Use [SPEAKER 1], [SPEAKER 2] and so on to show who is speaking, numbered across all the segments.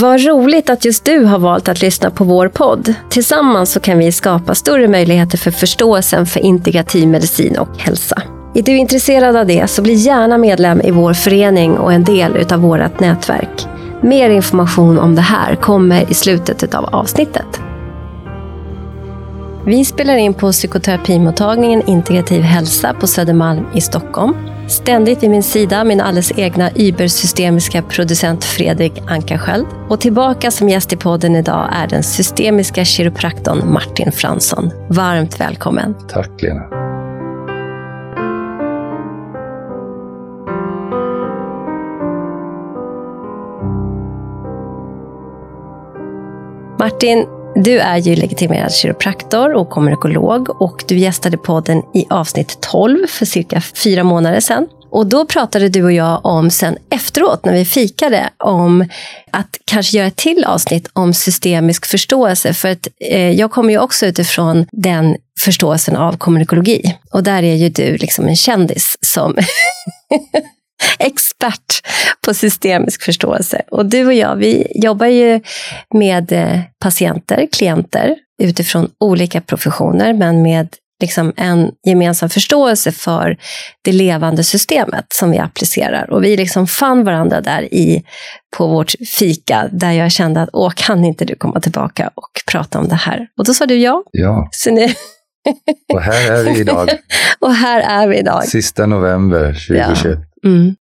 [SPEAKER 1] Vad roligt att just du har valt att lyssna på vår podd. Tillsammans så kan vi skapa större möjligheter för förståelsen för integrativ medicin och hälsa. Är du intresserad av det så bli gärna medlem i vår förening och en del utav vårt nätverk. Mer information om det här kommer i slutet av avsnittet. Vi spelar in på psykoterapimottagningen Integrativ hälsa på Södermalm i Stockholm. Ständigt vid min sida min alldeles egna übersystemiska producent Fredrik Ankarsköld. Och tillbaka som gäst i podden idag är den systemiska kiropraktorn Martin Fransson. Varmt välkommen.
[SPEAKER 2] Tack Lena.
[SPEAKER 1] Martin, du är ju legitimerad kiropraktor och kommunikolog och du gästade podden i avsnitt 12 för cirka fyra månader sedan. Och då pratade du och jag om sen efteråt, när vi fikade, om att kanske göra ett till avsnitt om systemisk förståelse. För att eh, jag kommer ju också utifrån den förståelsen av kommunikologi. Och där är ju du liksom en kändis som expert på systemisk förståelse. Och du och jag, vi jobbar ju med eh, patienter, klienter, utifrån olika professioner, men med liksom en gemensam förståelse för det levande systemet som vi applicerar. Och vi liksom fann varandra där i, på vårt fika, där jag kände att åh, kan inte du komma tillbaka och prata om det här? Och då sa du ja.
[SPEAKER 2] Ja.
[SPEAKER 1] Så nu...
[SPEAKER 2] och här är vi idag.
[SPEAKER 1] och här är vi idag.
[SPEAKER 2] Sista november 2021.
[SPEAKER 1] Ja. Mm.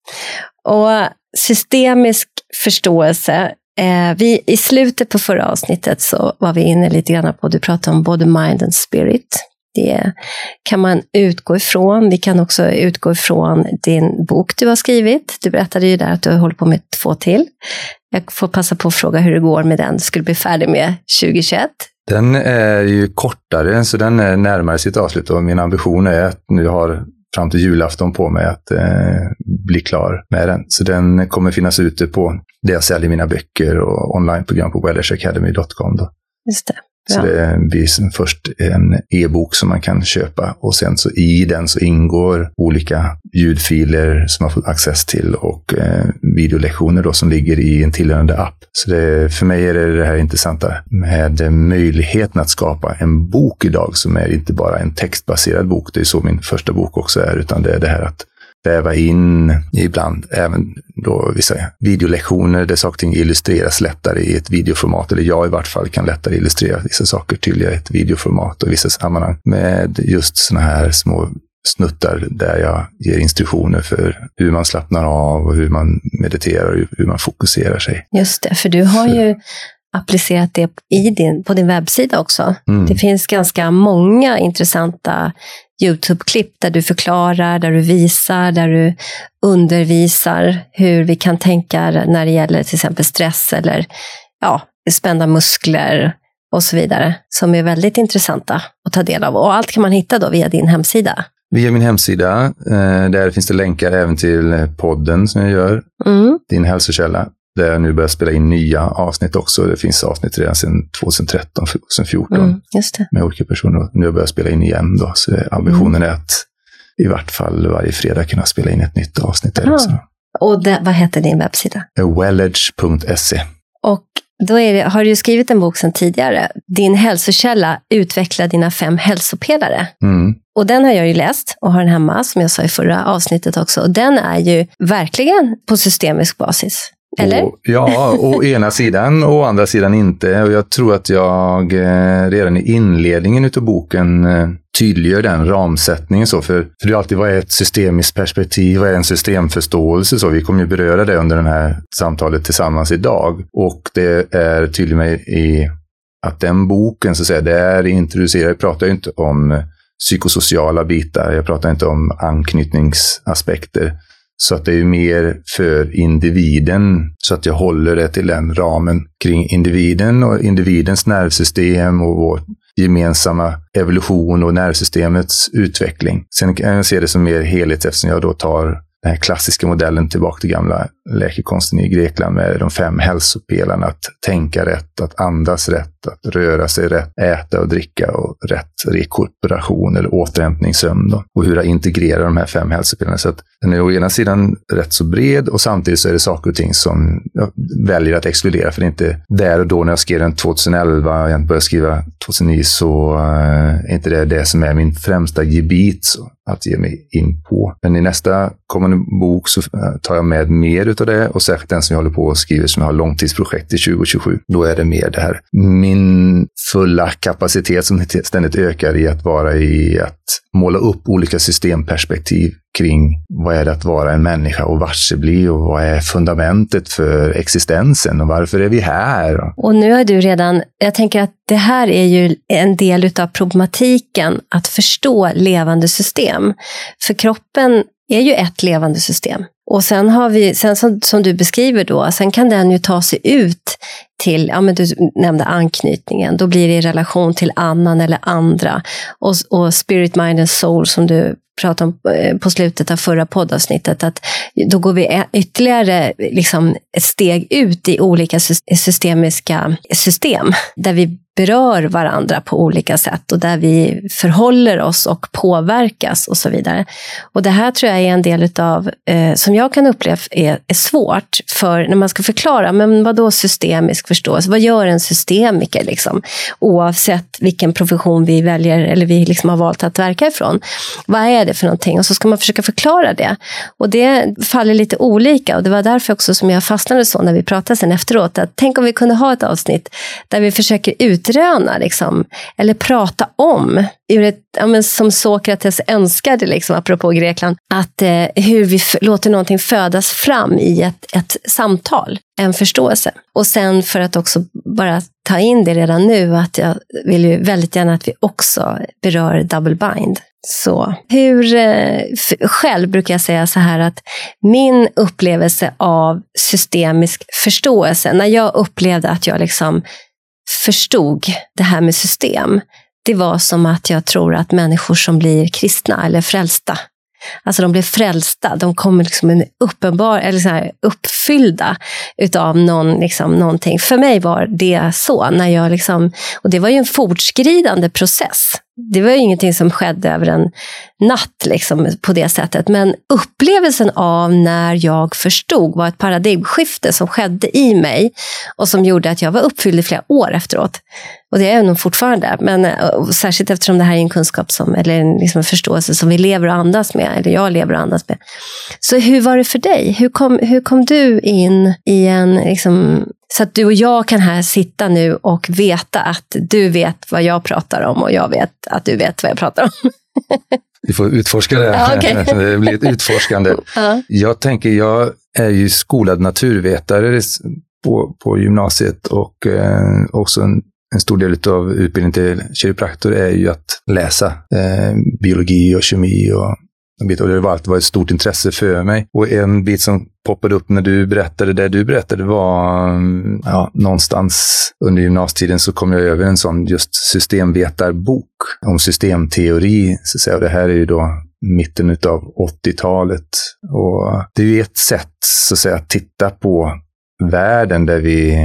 [SPEAKER 1] Och systemisk förståelse Eh, vi, I slutet på förra avsnittet så var vi inne lite grann på, du pratade om både mind and spirit. Det kan man utgå ifrån. Vi kan också utgå ifrån din bok du har skrivit. Du berättade ju där att du har hållit på med två till. Jag får passa på att fråga hur det går med den. Du skulle bli färdig med 2021.
[SPEAKER 2] Den är ju kortare, så den är närmare sitt avslut och min ambition är att nu har fram till julafton på mig att eh, bli klar med den. Så den kommer finnas ute på det jag säljer mina böcker och onlineprogram på wellersacademy.com.
[SPEAKER 1] Just det.
[SPEAKER 2] Så det blir först en e-bok som man kan köpa och sen så i den så ingår olika ljudfiler som man får access till och eh, videolektioner då som ligger i en tillhörande app. Så det, för mig är det det här intressanta med möjligheten att skapa en bok idag som är inte bara en textbaserad bok, det är så min första bok också är, utan det är det här att väva in ibland även då vissa videolektioner där saker och ting illustreras lättare i ett videoformat. Eller jag i vart fall kan lättare illustrera vissa saker tydligare i ett videoformat och vissa sammanhang med just sådana här små snuttar där jag ger instruktioner för hur man slappnar av och hur man mediterar och hur man fokuserar sig.
[SPEAKER 1] Just det, för du har ju applicerat det i din, på din webbsida också. Mm. Det finns ganska många intressanta YouTube-klipp där du förklarar, där du visar, där du undervisar hur vi kan tänka när det gäller till exempel stress eller ja, spända muskler och så vidare, som är väldigt intressanta att ta del av. Och allt kan man hitta då via din hemsida.
[SPEAKER 2] Via min hemsida, eh, där finns det länkar även till podden som jag gör, mm. Din hälsokälla där jag nu börjar spela in nya avsnitt också. Det finns avsnitt redan sedan 2013, 2014 mm, med olika personer. Nu har jag börjat spela in igen då, så ambitionen mm. är att i vart fall varje fredag kunna spela in ett nytt avsnitt där också.
[SPEAKER 1] Och det, vad heter din webbsida?
[SPEAKER 2] Wellage.se.
[SPEAKER 1] Och då det, har du skrivit en bok sedan tidigare, Din hälsokälla, utveckla dina fem hälsopelare. Mm. Och den har jag ju läst och har den hemma, som jag sa i förra avsnittet också. Och den är ju verkligen på systemisk basis. Eller?
[SPEAKER 2] Och, ja, å ena sidan och å andra sidan inte. Och jag tror att jag eh, redan i inledningen av boken eh, tydliggör den ramsättningen. Så för, för det är alltid vad är ett systemiskt perspektiv, vad är en systemförståelse? Så vi kommer ju beröra det under det här samtalet tillsammans idag. Och det är tydligt med i att den boken, så att säga, där introducerar, jag pratar ju inte om psykosociala bitar, jag pratar inte om anknytningsaspekter. Så att det är mer för individen, så att jag håller det till den ramen kring individen och individens nervsystem och vår gemensamma evolution och nervsystemets utveckling. Sen kan jag se det som mer helhet eftersom jag då tar den här klassiska modellen tillbaka till gamla läkekonsten i Grekland med de fem hälsopelarna. Att tänka rätt, att andas rätt, att röra sig rätt, äta och dricka och rätt rekuperation eller återhämtning, sömn. Då. Och hur jag integrerar de här fem hälsopelarna. Så att den är å ena sidan rätt så bred och samtidigt så är det saker och ting som jag väljer att exkludera. För det är inte där och då när jag skrev den 2011 och jag började skriva 2009 så eh, är inte det det som är min främsta gebit. Så att ge mig in på. Men i nästa kommande bok så eh, tar jag med mer utav det och särskilt den som jag håller på och skriver som jag har långtidsprojekt i 2027. Då är det mer det här min fulla kapacitet som ständigt ökar i att vara i att måla upp olika systemperspektiv kring vad är det att vara en människa och varse bli och vad är fundamentet för existensen och varför är vi här?
[SPEAKER 1] Och nu har du redan, jag tänker att det här är ju en del av problematiken att förstå levande system. För kroppen är ju ett levande system. Och sen har vi, sen som, som, du beskriver då, sen kan den ju ta sig ut till, ja men du nämnde anknytningen, då blir det i relation till annan eller andra. Och, och spirit, mind and soul som du pratade om eh, på slutet av förra poddavsnittet, att då går vi ytterligare liksom ett steg ut i olika systemiska system, där vi berör varandra på olika sätt och där vi förhåller oss och påverkas och så vidare. Och det här tror jag är en del av, eh, som jag kan uppleva är, är, svårt för när man ska förklara, men vad då systemisk förståelse? Vad gör en systemiker liksom? Oavsett vilken profession vi väljer eller vi liksom har valt att verka ifrån. Vad är det för någonting? Och så ska man försöka förklara det. Och det faller lite olika och det var därför också som jag fastnade så när vi pratade sen efteråt, att tänk om vi kunde ha ett avsnitt där vi försöker utröna, liksom, eller prata om, ur ett, ja, men som Sokrates önskade, liksom, apropå Grekland, att eh, hur vi låter någonting födas fram i ett, ett samtal, en förståelse. Och sen för att också bara ta in det redan nu, att jag vill ju väldigt gärna att vi också berör double bind. Så hur, eh, själv brukar jag säga så här att min upplevelse av systemisk förståelse, när jag upplevde att jag liksom förstod det här med system, det var som att jag tror att människor som blir kristna eller frälsta, alltså de blir frälsta, de kommer liksom en uppenbar, eller så här, uppfyllda utav någon, liksom, någonting. För mig var det så, när jag liksom, och det var ju en fortskridande process det var ju ingenting som skedde över en natt liksom, på det sättet. Men upplevelsen av när jag förstod var ett paradigmskifte som skedde i mig och som gjorde att jag var uppfylld i flera år efteråt. Och det är jag nog fortfarande, men eh, särskilt eftersom det här är en kunskap som, eller en, liksom en förståelse som vi lever och andas med, eller jag lever och andas med. Så hur var det för dig? Hur kom, hur kom du in i en liksom, så att du och jag kan här sitta nu och veta att du vet vad jag pratar om och jag vet att du vet vad jag pratar om.
[SPEAKER 2] Vi får utforska det. Ja, okay. det blir ett utforskande. Ja. Jag tänker, jag är ju skolad naturvetare på, på gymnasiet och eh, också en, en, stor del av utbildningen till kiropraktor är ju att läsa eh, biologi och kemi och och det har alltid varit ett stort intresse för mig. Och en bit som poppade upp när du berättade det du berättade var, mm, ja, någonstans under gymnasietiden så kom jag över en sån just systemvetarbok om systemteori. Så att säga. Och det här är ju då mitten av 80-talet. Och det är ju ett sätt så att, säga, att titta på världen där vi,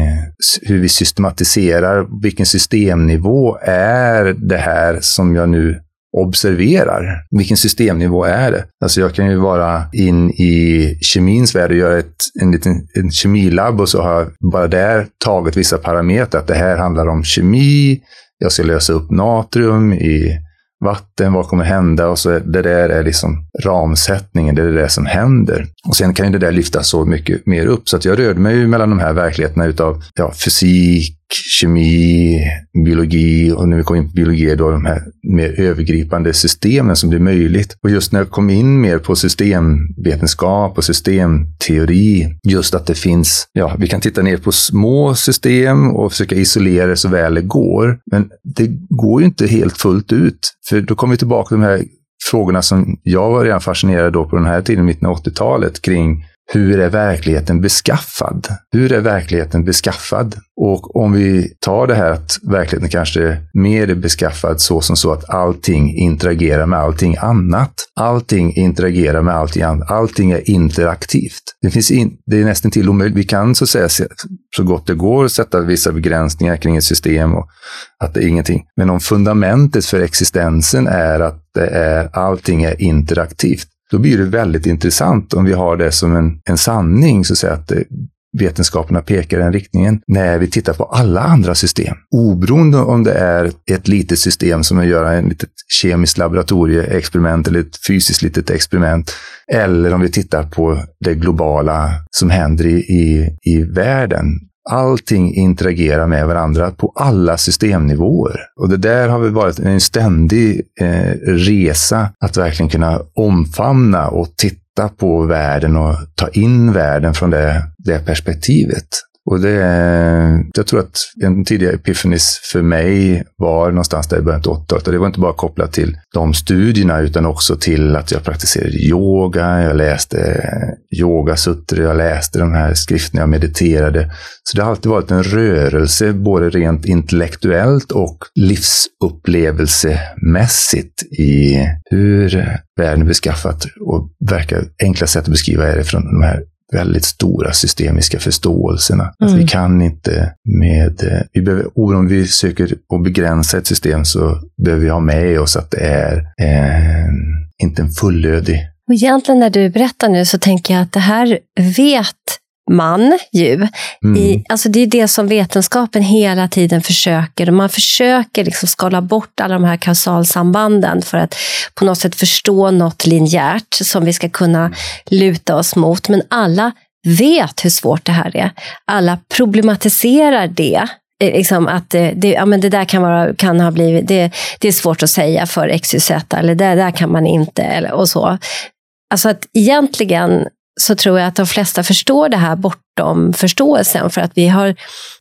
[SPEAKER 2] hur vi systematiserar, vilken systemnivå är det här som jag nu observerar. Vilken systemnivå är det? Alltså jag kan ju vara in i kemins värld och göra ett, en liten en kemilabb och så har jag bara där tagit vissa parametrar. Att det här handlar om kemi, jag ska lösa upp natrium i vatten, vad kommer hända? Och så det där är liksom ramsättningen, det är det som händer. Och sen kan ju det där lyftas så mycket mer upp. Så att jag rörde mig ju mellan de här verkligheterna utav ja, fysik, kemi, biologi och när vi kom in på biologi, då de här mer övergripande systemen som blir möjligt. Och just när jag kom in mer på systemvetenskap och systemteori, just att det finns, ja, vi kan titta ner på små system och försöka isolera det så väl det går. Men det går ju inte helt fullt ut, för då kommer vi tillbaka till de här frågorna som jag var redan fascinerad då på den här tiden, mitten av 80-talet, kring hur är verkligheten beskaffad? Hur är verkligheten beskaffad? Och om vi tar det här att verkligheten kanske mer är beskaffad så som så att allting interagerar med allting annat. Allting interagerar med allting annat. Allting är interaktivt. Det, finns in, det är nästan till omöjligt. Vi kan så, säga, så gott det går sätta vissa begränsningar kring ett system och att det är ingenting. Men om fundamentet för existensen är att det är, allting är interaktivt, då blir det väldigt intressant om vi har det som en, en sanning, så att säga, att det, vetenskaperna pekar i den riktningen när vi tittar på alla andra system. Oberoende om det är ett litet system som att göra en litet kemiskt laboratorieexperiment eller ett fysiskt litet experiment. Eller om vi tittar på det globala som händer i, i, i världen allting interagerar med varandra på alla systemnivåer. Och det där har väl varit en ständig eh, resa att verkligen kunna omfamna och titta på världen och ta in världen från det, det perspektivet. Och det, jag tror att en tidigare epifanis för mig var någonstans där i början av 80-talet. Och det var inte bara kopplat till de studierna utan också till att jag praktiserade yoga, jag läste yogasutter, jag läste de här skrifterna, jag mediterade. Så det har alltid varit en rörelse, både rent intellektuellt och livsupplevelsemässigt i hur världen är beskaffat. Och verkar enkla sätt att beskriva är det från de här väldigt stora systemiska förståelserna. Mm. Att vi kan inte med, eh, vi behöver, om vi söker att begränsa ett system så behöver vi ha med oss att det är eh, inte en fullödig
[SPEAKER 1] och egentligen när du berättar nu så tänker jag att det här vet man ju. Mm. I, alltså det är det som vetenskapen hela tiden försöker. Och man försöker liksom skala bort alla de här kausalsambanden för att på något sätt förstå något linjärt som vi ska kunna luta oss mot. Men alla vet hur svårt det här är. Alla problematiserar det. Eh, liksom att det, det, ja, men det där kan, vara, kan ha blivit, det, det är svårt att säga för XYZ, eller det där kan man inte, eller, och så. Alltså att egentligen så tror jag att de flesta förstår det här bortom förståelsen. För att vi har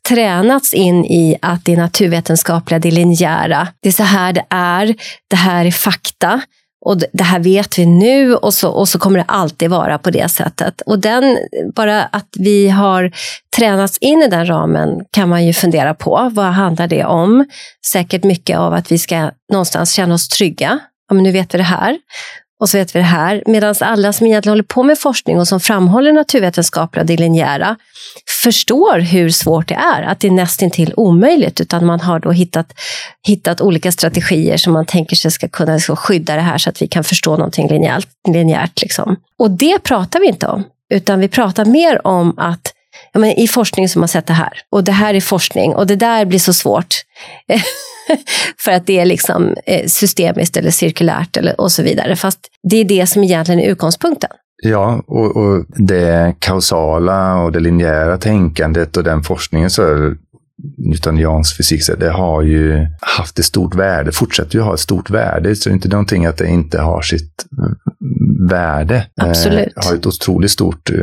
[SPEAKER 1] tränats in i att det naturvetenskapliga, det linjära, det är så här det är, det här är fakta. Och det här vet vi nu och så, och så kommer det alltid vara på det sättet. Och den, bara att vi har tränats in i den ramen kan man ju fundera på. Vad handlar det om? Säkert mycket av att vi ska någonstans känna oss trygga. Ja, men nu vet vi det här och så vet vi det här. Medan alla som egentligen håller på med forskning och som framhåller naturvetenskapliga och det linjära förstår hur svårt det är, att det är nästintill omöjligt. Utan man har då hittat, hittat olika strategier som man tänker sig ska kunna liksom skydda det här så att vi kan förstå någonting linjärt. linjärt liksom. Och det pratar vi inte om, utan vi pratar mer om att ja, men i forskning som har sett det här, och det här är forskning, och det där blir så svårt. för att det är liksom eh, systemiskt eller cirkulärt eller, och så vidare. Fast det är det som egentligen är utgångspunkten.
[SPEAKER 2] Ja, och, och det kausala och det linjära tänkandet och den forskningen så newtoniansk fysik, det har ju haft ett stort värde, fortsätter ju ha ett stort värde. Så det är inte någonting att det inte har sitt värde.
[SPEAKER 1] Absolut.
[SPEAKER 2] Eh, har ett otroligt stort eh,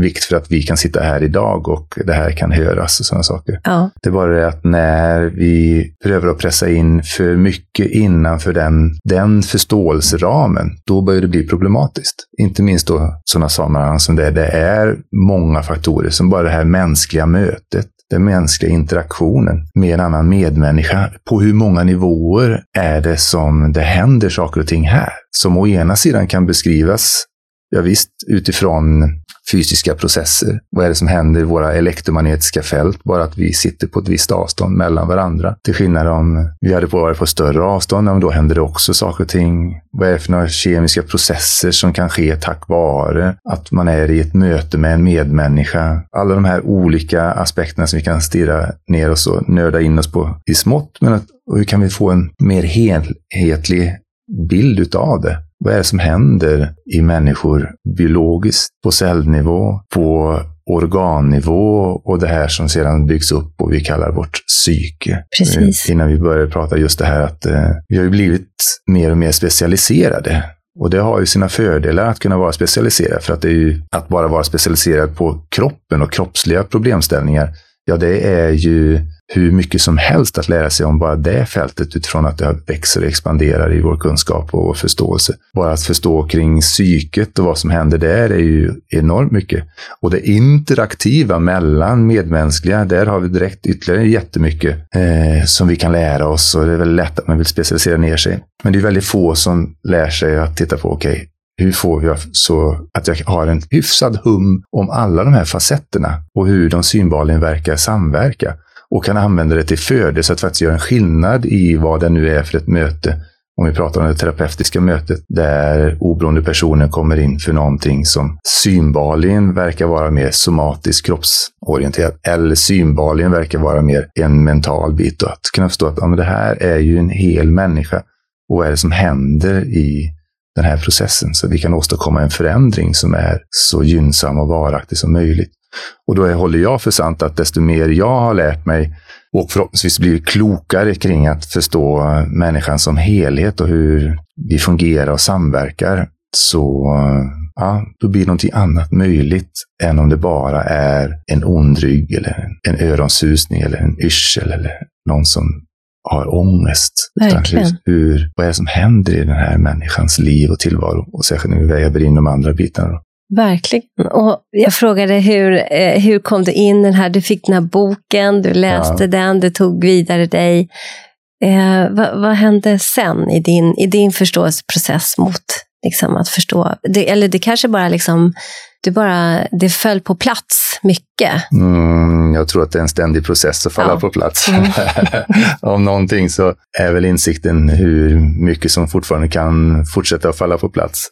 [SPEAKER 2] vikt för att vi kan sitta här idag och det här kan höras och sådana saker.
[SPEAKER 1] Ja.
[SPEAKER 2] Det är bara det att när vi prövar att pressa in för mycket innanför den, den förståelseramen, då börjar det bli problematiskt. Inte minst då sådana sammanhang som det, det är många faktorer, som bara det här mänskliga mötet den mänskliga interaktionen med en annan medmänniska. På hur många nivåer är det som det händer saker och ting här? Som å ena sidan kan beskrivas, ja visst, utifrån fysiska processer. Vad är det som händer i våra elektromagnetiska fält? Bara att vi sitter på ett visst avstånd mellan varandra. Till skillnad om vi hade varit på större avstånd, då händer det också saker och ting. Vad är det för några kemiska processer som kan ske tack vare att man är i ett möte med en medmänniska? Alla de här olika aspekterna som vi kan stirra ner oss och nörda in oss på i smått. Men att, hur kan vi få en mer helhetlig bild utav det? Vad är det som händer i människor biologiskt, på cellnivå, på organnivå och det här som sedan byggs upp och vi kallar vårt psyke.
[SPEAKER 1] Precis.
[SPEAKER 2] Eh, innan vi börjar prata just det här att eh, vi har ju blivit mer och mer specialiserade. Och det har ju sina fördelar att kunna vara specialiserad, för att det är ju att bara vara specialiserad på kroppen och kroppsliga problemställningar. Ja, det är ju hur mycket som helst att lära sig om bara det fältet utifrån att det växer och expanderar i vår kunskap och vår förståelse. Bara att förstå kring psyket och vad som händer där är ju enormt mycket. Och det interaktiva mellan medmänskliga, där har vi direkt ytterligare jättemycket eh, som vi kan lära oss och det är väldigt lätt att man vill specialisera ner sig. Men det är väldigt få som lär sig att titta på, okej, okay, hur får jag så att jag har en hyfsad hum om alla de här facetterna och hur de synbarligen verkar samverka och kan använda det till fördel så att faktiskt göra en skillnad i vad det nu är för ett möte. Om vi pratar om det terapeutiska mötet där oberoende personer kommer in för någonting som synbarligen verkar vara mer somatiskt kroppsorienterat eller synbarligen verkar vara mer en mental bit. Och att kunna förstå att ja, men det här är ju en hel människa. Och vad är det som händer i den här processen så vi kan åstadkomma en förändring som är så gynnsam och varaktig som möjligt. Och då håller jag för sant att desto mer jag har lärt mig och förhoppningsvis blir klokare kring att förstå människan som helhet och hur vi fungerar och samverkar, så ja, då blir någonting annat möjligt än om det bara är en ond rygg eller en öronsusning eller en yrsel eller någon som har ångest.
[SPEAKER 1] Verkligen.
[SPEAKER 2] Utan hur, vad är det som händer i den här människans liv och tillvaro? Och särskilt när vi väger in de andra bitarna.
[SPEAKER 1] Verkligen. Och jag frågade hur, eh, hur kom du in den här, du fick den här boken, du läste ja. den, du tog vidare dig. Eh, vad, vad, hände sen i din, i din förståelseprocess mot liksom, att förstå? Det, eller det kanske bara liksom, du bara, det föll på plats mycket.
[SPEAKER 2] Mm, jag tror att det är en ständig process att falla ja. på plats. Mm. Om någonting så är väl insikten hur mycket som fortfarande kan fortsätta att falla på plats.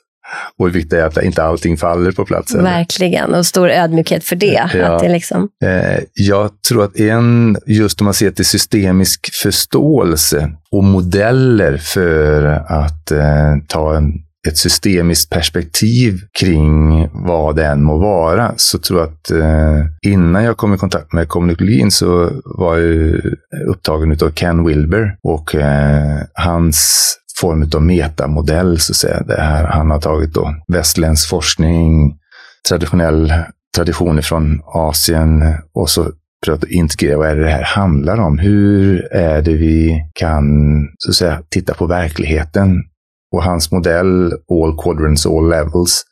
[SPEAKER 2] Och hur viktigt det är att inte allting faller på plats. Eller?
[SPEAKER 1] Verkligen, och stor ödmjukhet för det. Ja. Att det liksom...
[SPEAKER 2] Eh, jag tror att en, just om man ser till systemisk förståelse och modeller för att eh, ta en ett systemiskt perspektiv kring vad det än må vara, så tror jag att eh, innan jag kom i kontakt med kommunikologin så var jag upptagen av Ken Wilber och eh, hans form av metamodell, så att säga. Det här, han har tagit då västländsk forskning, traditionell traditioner från Asien och så försökt att integrera vad är det, det här handlar om. Hur är det vi kan så att säga, titta på verkligheten och hans modell, All Quadrants, All Levels,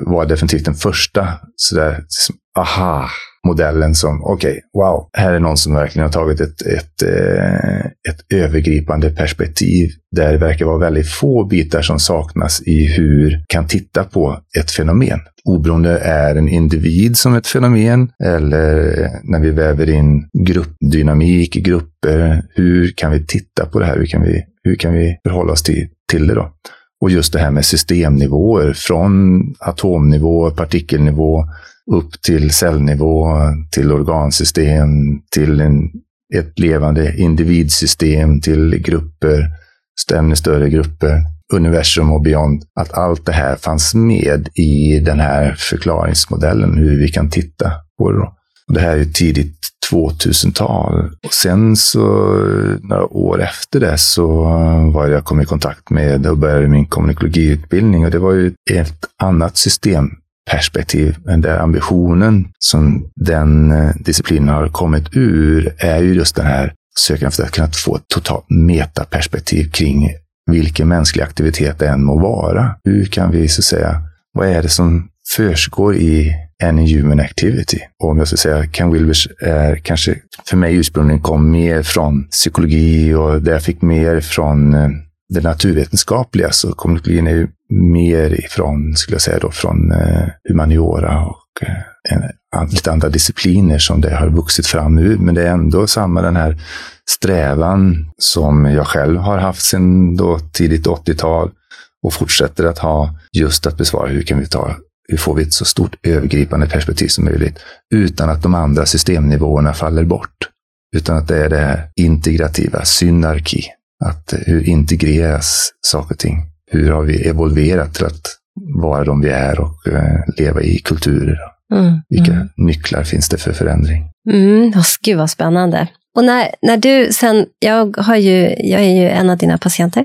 [SPEAKER 2] var definitivt den första sådär, liksom, aha-modellen som, okej, okay, wow, här är någon som verkligen har tagit ett, ett, eh, ett övergripande perspektiv där det verkar vara väldigt få bitar som saknas i hur kan titta på ett fenomen. Oberoende är en individ som ett fenomen eller när vi väver in gruppdynamik, grupper, hur kan vi titta på det här? Hur kan vi, hur kan vi förhålla oss till till det. Då. Och just det här med systemnivåer, från atomnivå, partikelnivå, upp till cellnivå, till organsystem, till en, ett levande individsystem, till grupper, ännu större grupper, universum och beyond. Att allt det här fanns med i den här förklaringsmodellen, hur vi kan titta på det. Då. Det här är tidigt 2000-tal. Och sen så några år efter det så var jag kom i kontakt med och började min kommunikologiutbildning och det var ju ett annat systemperspektiv. Men där ambitionen som den eh, disciplinen har kommit ur är ju just den här sökan efter att kunna få ett totalt metaperspektiv kring vilken mänsklig aktivitet det än må vara. Hur kan vi så att säga, vad är det som försiggår i en human activity. Och om jag ska säga Ken Wilbers är kanske för mig ursprungligen kom mer från psykologi och där jag fick mer från eh, det naturvetenskapliga. Så kommunikologin är ju mer ifrån, skulle jag säga då, från eh, humaniora och eh, lite andra discipliner som det har vuxit fram ur. Men det är ändå samma den här strävan som jag själv har haft sedan då tidigt 80-tal och fortsätter att ha just att besvara hur kan vi ta hur får vi ett så stort övergripande perspektiv som möjligt utan att de andra systemnivåerna faller bort. Utan att det är det integrativa, synarki. Att eh, hur integreras saker och ting? Hur har vi evolverat till att vara de vi är och uh, leva i kulturer? Mm, Vilka mm. nycklar finns det för förändring?
[SPEAKER 1] Mm, oh, gud vad spännande. Och när, när du sen, jag, har ju, jag är ju en av dina patienter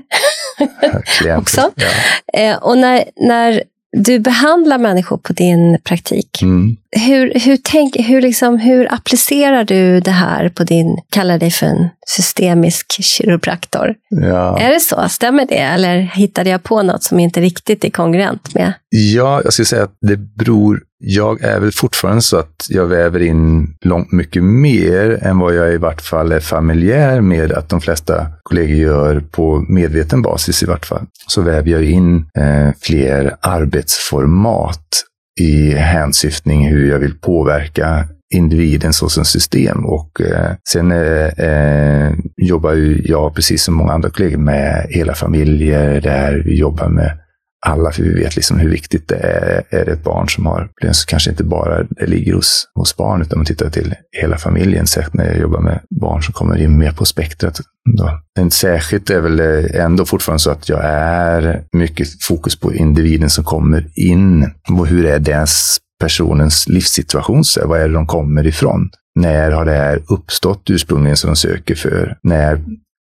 [SPEAKER 1] också. Ja. Eh, och när, när du behandlar människor på din praktik. Mm hur, hur, tänk, hur, liksom, hur applicerar du det här på din, kallar dig för en systemisk kiropraktor?
[SPEAKER 2] Ja.
[SPEAKER 1] Är det så? Stämmer det? Eller hittade jag på något som inte riktigt är kongruent med?
[SPEAKER 2] Ja, jag skulle säga att det beror jag är väl fortfarande så att jag väver in långt mycket mer än vad jag i vart fall är familjär med att de flesta kollegor gör på medveten basis i vart fall. Så väver jag in eh, fler arbetsformat i hänsyftning hur jag vill påverka individen såsom system. Och eh, sen eh, eh, jobbar ju jag, precis som många andra kollegor, med hela familjer där vi jobbar med alla, för vi vet liksom hur viktigt det är. Är det ett barn som har problem så kanske inte bara det ligger hos, hos barn, utan man tittar till hela familjen. Särskilt när jag jobbar med barn som kommer in mer på spektrat. Då. Men särskilt är väl ändå fortfarande så att jag är mycket fokus på individen som kommer in. Och hur är deras personens livssituation? Så vad är det de kommer ifrån? När har det här uppstått ursprungligen som de söker för? När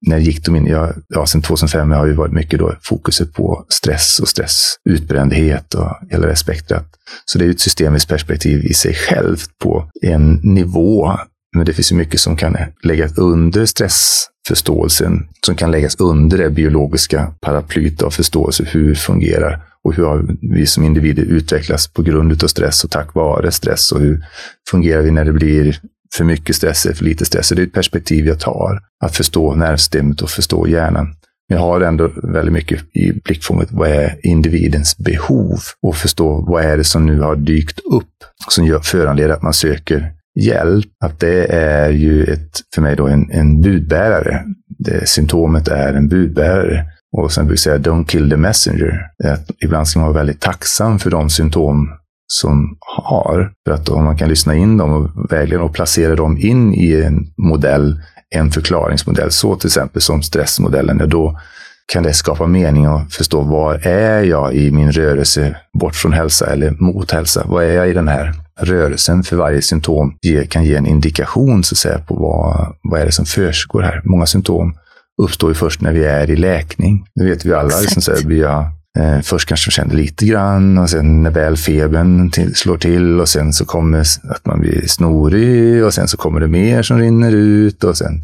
[SPEAKER 2] när gick de in? Ja, ja, sen 2005 har ju varit mycket då fokuset på stress och stress, utbrändhet och hela det spektrat. Så det är ju ett systemiskt perspektiv i sig självt på en nivå. Men det finns ju mycket som kan läggas under stressförståelsen, som kan läggas under det biologiska paraplyet av förståelse. Hur fungerar och hur har vi som individer utvecklats på grund av stress och tack vare stress och hur fungerar vi när det blir för mycket stress eller för lite stress. Så det är ett perspektiv jag tar, att förstå nervsystemet och förstå hjärnan. Jag har ändå väldigt mycket i blickfånget, vad är individens behov? Och förstå vad är det som nu har dykt upp som gör, föranleder att man söker hjälp. Att det är ju ett, för mig då en, en budbärare. Det, symptomet är en budbärare. Och sen brukar jag säga, don't kill the messenger. Att ibland ska man vara väldigt tacksam för de symptom som har. För att om man kan lyssna in dem och välja och placera dem in i en modell, en förklaringsmodell, så till exempel som stressmodellen, då kan det skapa mening och förstå var är jag i min rörelse bort från hälsa eller mot hälsa? Vad är jag i den här rörelsen? För varje symptom kan ge en indikation så att säga, på vad, vad är det som försiggår här. Många symptom uppstår ju först när vi är i läkning. Det vet vi alla. Liksom så här, vi har Eh, först kanske man känner lite grann och sen när väl febern till, slår till och sen så kommer att man blir snorig och sen så kommer det mer som rinner ut och sen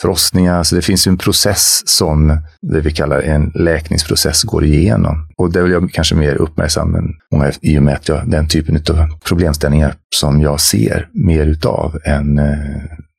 [SPEAKER 2] förlossningar. Så det finns en process som det vi kallar en läkningsprocess går igenom. Och det vill jag kanske mer uppmärksam än många i och med att jag, den typen av problemställningar som jag ser mer utav än eh,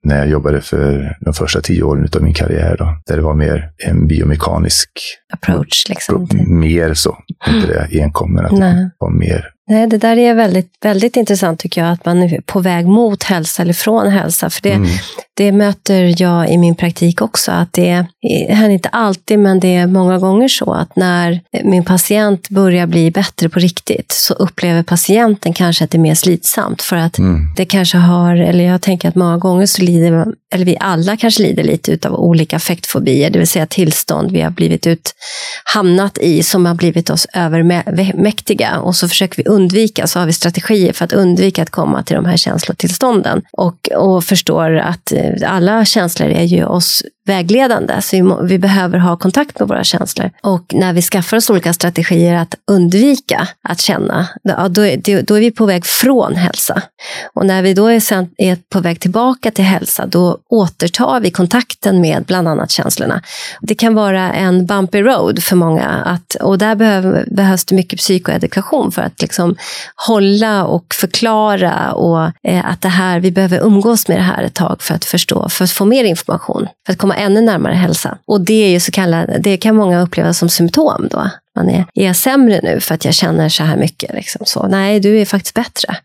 [SPEAKER 2] när jag jobbade för de första tio åren av min karriär. Då, där det var mer en biomekanisk
[SPEAKER 1] approach. Liksom.
[SPEAKER 2] Mer så, inte det enkom, men att Nej. det var mer
[SPEAKER 1] Nej, det där är väldigt, väldigt intressant tycker jag, att man är på väg mot hälsa eller från hälsa. För det, mm. det möter jag i min praktik också, att det är inte alltid, men det är många gånger så att när min patient börjar bli bättre på riktigt så upplever patienten kanske att det är mer slitsamt. För att mm. det kanske har, eller jag tänker att många gånger så lider, eller vi alla kanske lider lite av olika affektfobier, det vill säga tillstånd vi har blivit ut, hamnat i som har blivit oss övermäktiga. Och så försöker vi undvika, så har vi strategier för att undvika att komma till de här känslotillstånden. Och, och förstår att eh, alla känslor är ju oss vägledande, så vi, vi, behöver ha kontakt med våra känslor. Och när vi skaffar oss olika strategier att undvika att känna, då, då, är, då är vi på väg från hälsa. Och när vi då är, sen, är på väg tillbaka till hälsa, då återtar vi kontakten med bland annat känslorna. Det kan vara en bumpy road för många, att, och där behöver, behövs det mycket psykoedukation för att liksom hålla och förklara och eh, att det här, vi behöver umgås med det här ett tag för att förstå, för att få mer information, för att komma ännu närmare hälsa. Och det är ju så kallad, det kan många uppleva som symptom då. Man är, är jag sämre nu för att jag känner så här mycket? Liksom så. Nej, du är faktiskt bättre.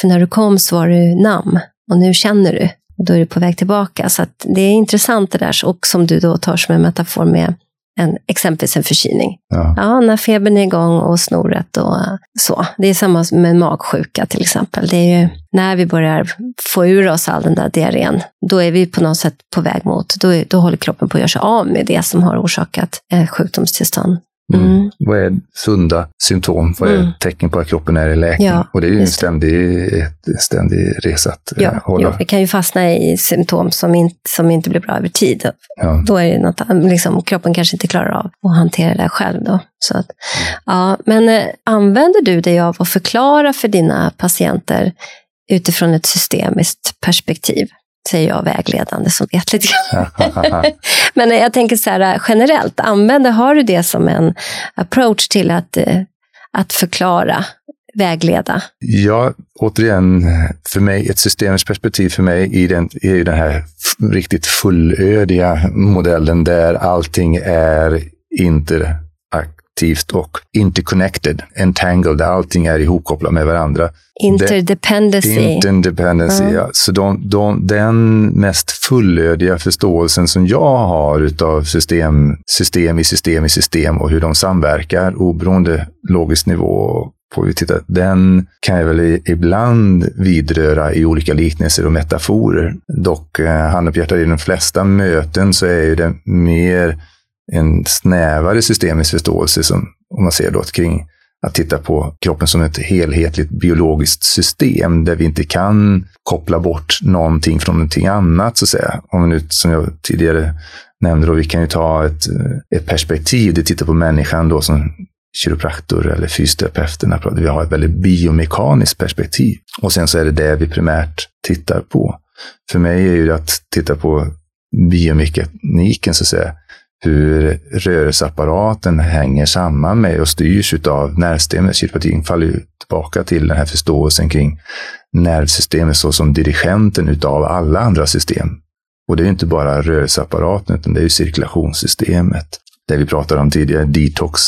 [SPEAKER 1] För när du kom så var du nam och nu känner du. Och då är du på väg tillbaka. Så det är intressant det där, och som du då tar som en metafor med en, exempelvis en förkylning. Ja. ja. när febern är igång och snoret och så. Det är samma med magsjuka till exempel. Det är ju när vi börjar få ur oss all den där diarrén, då är vi på något sätt på väg mot, då, är, då håller kroppen på att göra sig av med det som har orsakat eh, sjukdomstillstånd.
[SPEAKER 2] Mm. Vad är sunda symptom? Vad är mm. tecken på att kroppen är i läkning? Ja, och det är ju en ständig, ett, ständig resa att
[SPEAKER 1] ja, eh, hålla. Ja, vi kan ju fastna i symptom som inte, som inte blir bra över tid. Ja. Då är det något, liksom, kroppen kanske inte klarar av att hantera det själv. Då. Så att, ja, men eh, använder du dig av att förklara för dina patienter utifrån ett systemiskt perspektiv? Säger jag vägledande som vet lite grann. Men jag tänker så här generellt, använder, har du det som en approach till att, eh, att förklara, vägleda?
[SPEAKER 2] Ja, återigen, för mig, ett systemiskt perspektiv för mig är den, är den här riktigt fullödiga modellen där allting är inte aktivt och interconnected, entangled, allting är ihopkopplat med varandra.
[SPEAKER 1] Interdependency.
[SPEAKER 2] Interdependency, mm. ja. Så de, de, den mest fullödiga förståelsen som jag har av system, system i system i system och hur de samverkar, oberoende logisk nivå får vi titta. Den kan jag väl ibland vidröra i olika liknelser och metaforer. Dock, eh, hand på hjärtat, i de flesta möten så är ju det mer en snävare systemisk förståelse som, om man ser då kring att titta på kroppen som ett helhetligt biologiskt system där vi inte kan koppla bort någonting från någonting annat, så att säga. Om nu, som jag tidigare nämnde, då, vi kan ju ta ett, ett perspektiv, vi tittar på människan då som kiropraktor eller fysioterapeuterna Vi har ett väldigt biomekaniskt perspektiv. Och sen så är det det vi primärt tittar på. För mig är ju det att titta på biomekaniken, så att säga, hur rörelseapparaten hänger samman med och styrs av nervsystemet. Kiropratin faller ju tillbaka till den här förståelsen kring nervsystemet såsom dirigenten utav alla andra system. Och det är inte bara rörelseapparaten, utan det är ju cirkulationssystemet. Det vi pratade om tidigare, detox,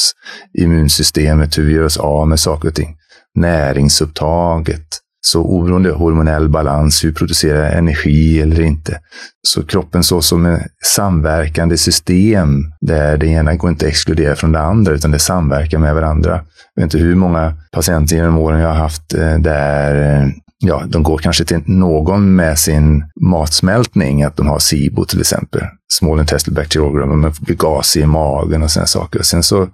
[SPEAKER 2] immunsystemet, hur vi gör oss av med saker och ting. Näringsupptaget, så oberoende hormonell balans, hur producerar energi eller inte. Så kroppen så som ett samverkande system där det ena går inte att exkludera från det andra, utan det samverkar med varandra. Jag vet inte hur många patienter genom åren jag har haft eh, där eh, ja, de går kanske till någon med sin matsmältning, att de har SIBO till exempel, small intestinal bacterial gram, man blir gasig i magen och sådana saker. Och sen så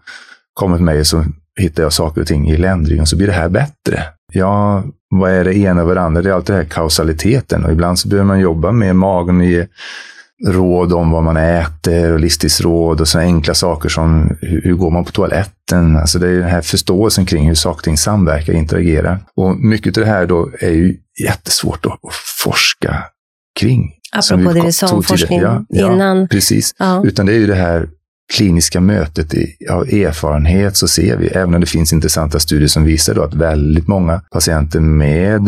[SPEAKER 2] kommer till mig och så hittar jag saker och ting i ländryggen och så blir det här bättre. Ja, vad är det ena och det andra? Det är alltid den här kausaliteten och ibland så behöver man jobba med magen och ge råd om vad man äter och livsstilsråd och sådana enkla saker som hur, hur, går man på toaletten? Alltså det är den här förståelsen kring hur saker och ting samverkar och interagerar. Och mycket av det här då är ju jättesvårt att forska kring.
[SPEAKER 1] Apropå det vi sa om forskning ja, innan.
[SPEAKER 2] Ja, precis. Ja. Utan det är ju det här kliniska mötet av erfarenhet så ser vi, även om det finns intressanta studier som visar då att väldigt många patienter med,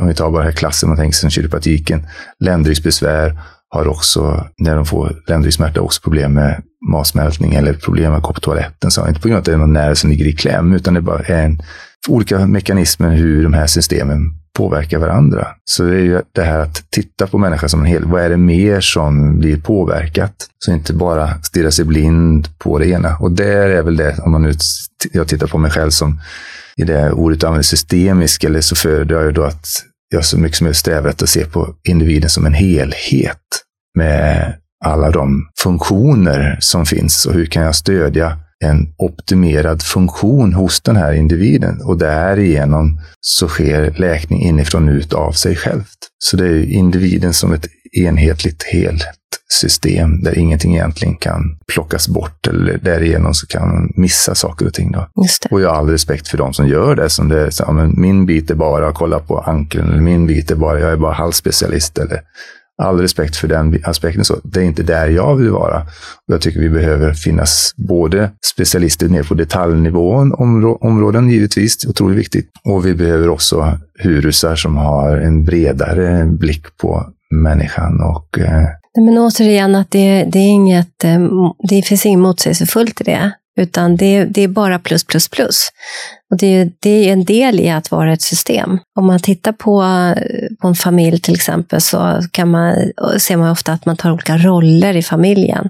[SPEAKER 2] om vi tar bara här klassen, man tänker sig kiropraktiken, ländryggsbesvär, har också, när de får ländryggsmärta, också problem med matsmältning eller problem med att gå på toaletten. Så inte på grund av att det är någon nerv som ligger i kläm, utan det är bara en, olika mekanismer hur de här systemen påverkar varandra. Så det är ju det här att titta på människan som en hel. Vad är det mer som blir påverkat? Så inte bara stirra sig blind på det ena. Och där är väl det, om man nu, jag tittar på mig själv som i det ordet använder systemisk, eller så föredrar jag då att jag så mycket som möjligt strävar efter att se på individen som en helhet med alla de funktioner som finns och hur kan jag stödja en optimerad funktion hos den här individen och därigenom så sker läkning inifrån ut av sig självt. Så det är individen som ett enhetligt helt system där ingenting egentligen kan plockas bort eller därigenom så kan man missa saker och ting. Då. Och jag har all respekt för de som gör det. Som det så, men min bit är bara att kolla på ankeln eller min bit är bara, jag är bara halvspecialist eller all respekt för den aspekten. Så det är inte där jag vill vara. Jag tycker vi behöver finnas både specialister ner på detaljnivån, områ områden givetvis, otroligt viktigt. Och vi behöver också hurusar som har en bredare blick på människan och eh...
[SPEAKER 1] men återigen, att det, det, är inget, eh, det finns inget motsägelsefullt i det. Utan det, det är bara plus, plus, plus. Och det, det är en del i att vara ett system. Om man tittar på, på en familj till exempel så kan man, ser man ofta att man tar olika roller i familjen.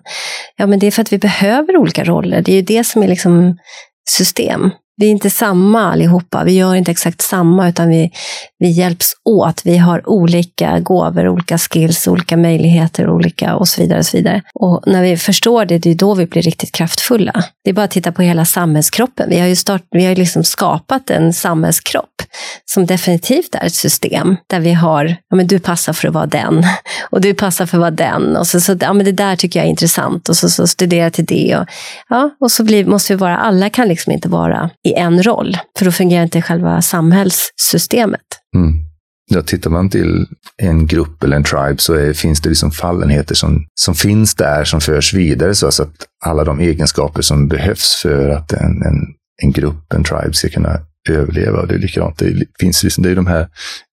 [SPEAKER 1] Ja, men det är för att vi behöver olika roller. Det är ju det som är liksom system vi är inte samma allihopa. Vi gör inte exakt samma, utan vi, vi hjälps åt. Vi har olika gåvor, olika skills, olika möjligheter, olika och så vidare. Och så vidare. Och när vi förstår det, det är då vi blir riktigt kraftfulla. Det är bara att titta på hela samhällskroppen. Vi har ju start, vi har liksom skapat en samhällskropp som definitivt är ett system där vi har, ja men du passar för att vara den och du passar för att vara den. Och så, så ja men det där tycker jag är intressant och så, så studera till det. Och, ja, och så blir, måste vi vara, alla kan liksom inte vara i en roll, för då fungerar inte själva samhällssystemet.
[SPEAKER 2] Mm. Ja, tittar man till en grupp eller en tribe så är, finns det liksom fallenheter som, som finns där, som förs vidare så alltså att alla de egenskaper som behövs för att en, en, en grupp, en tribe ska kunna överleva. Det är likadant. Det finns liksom, det är de här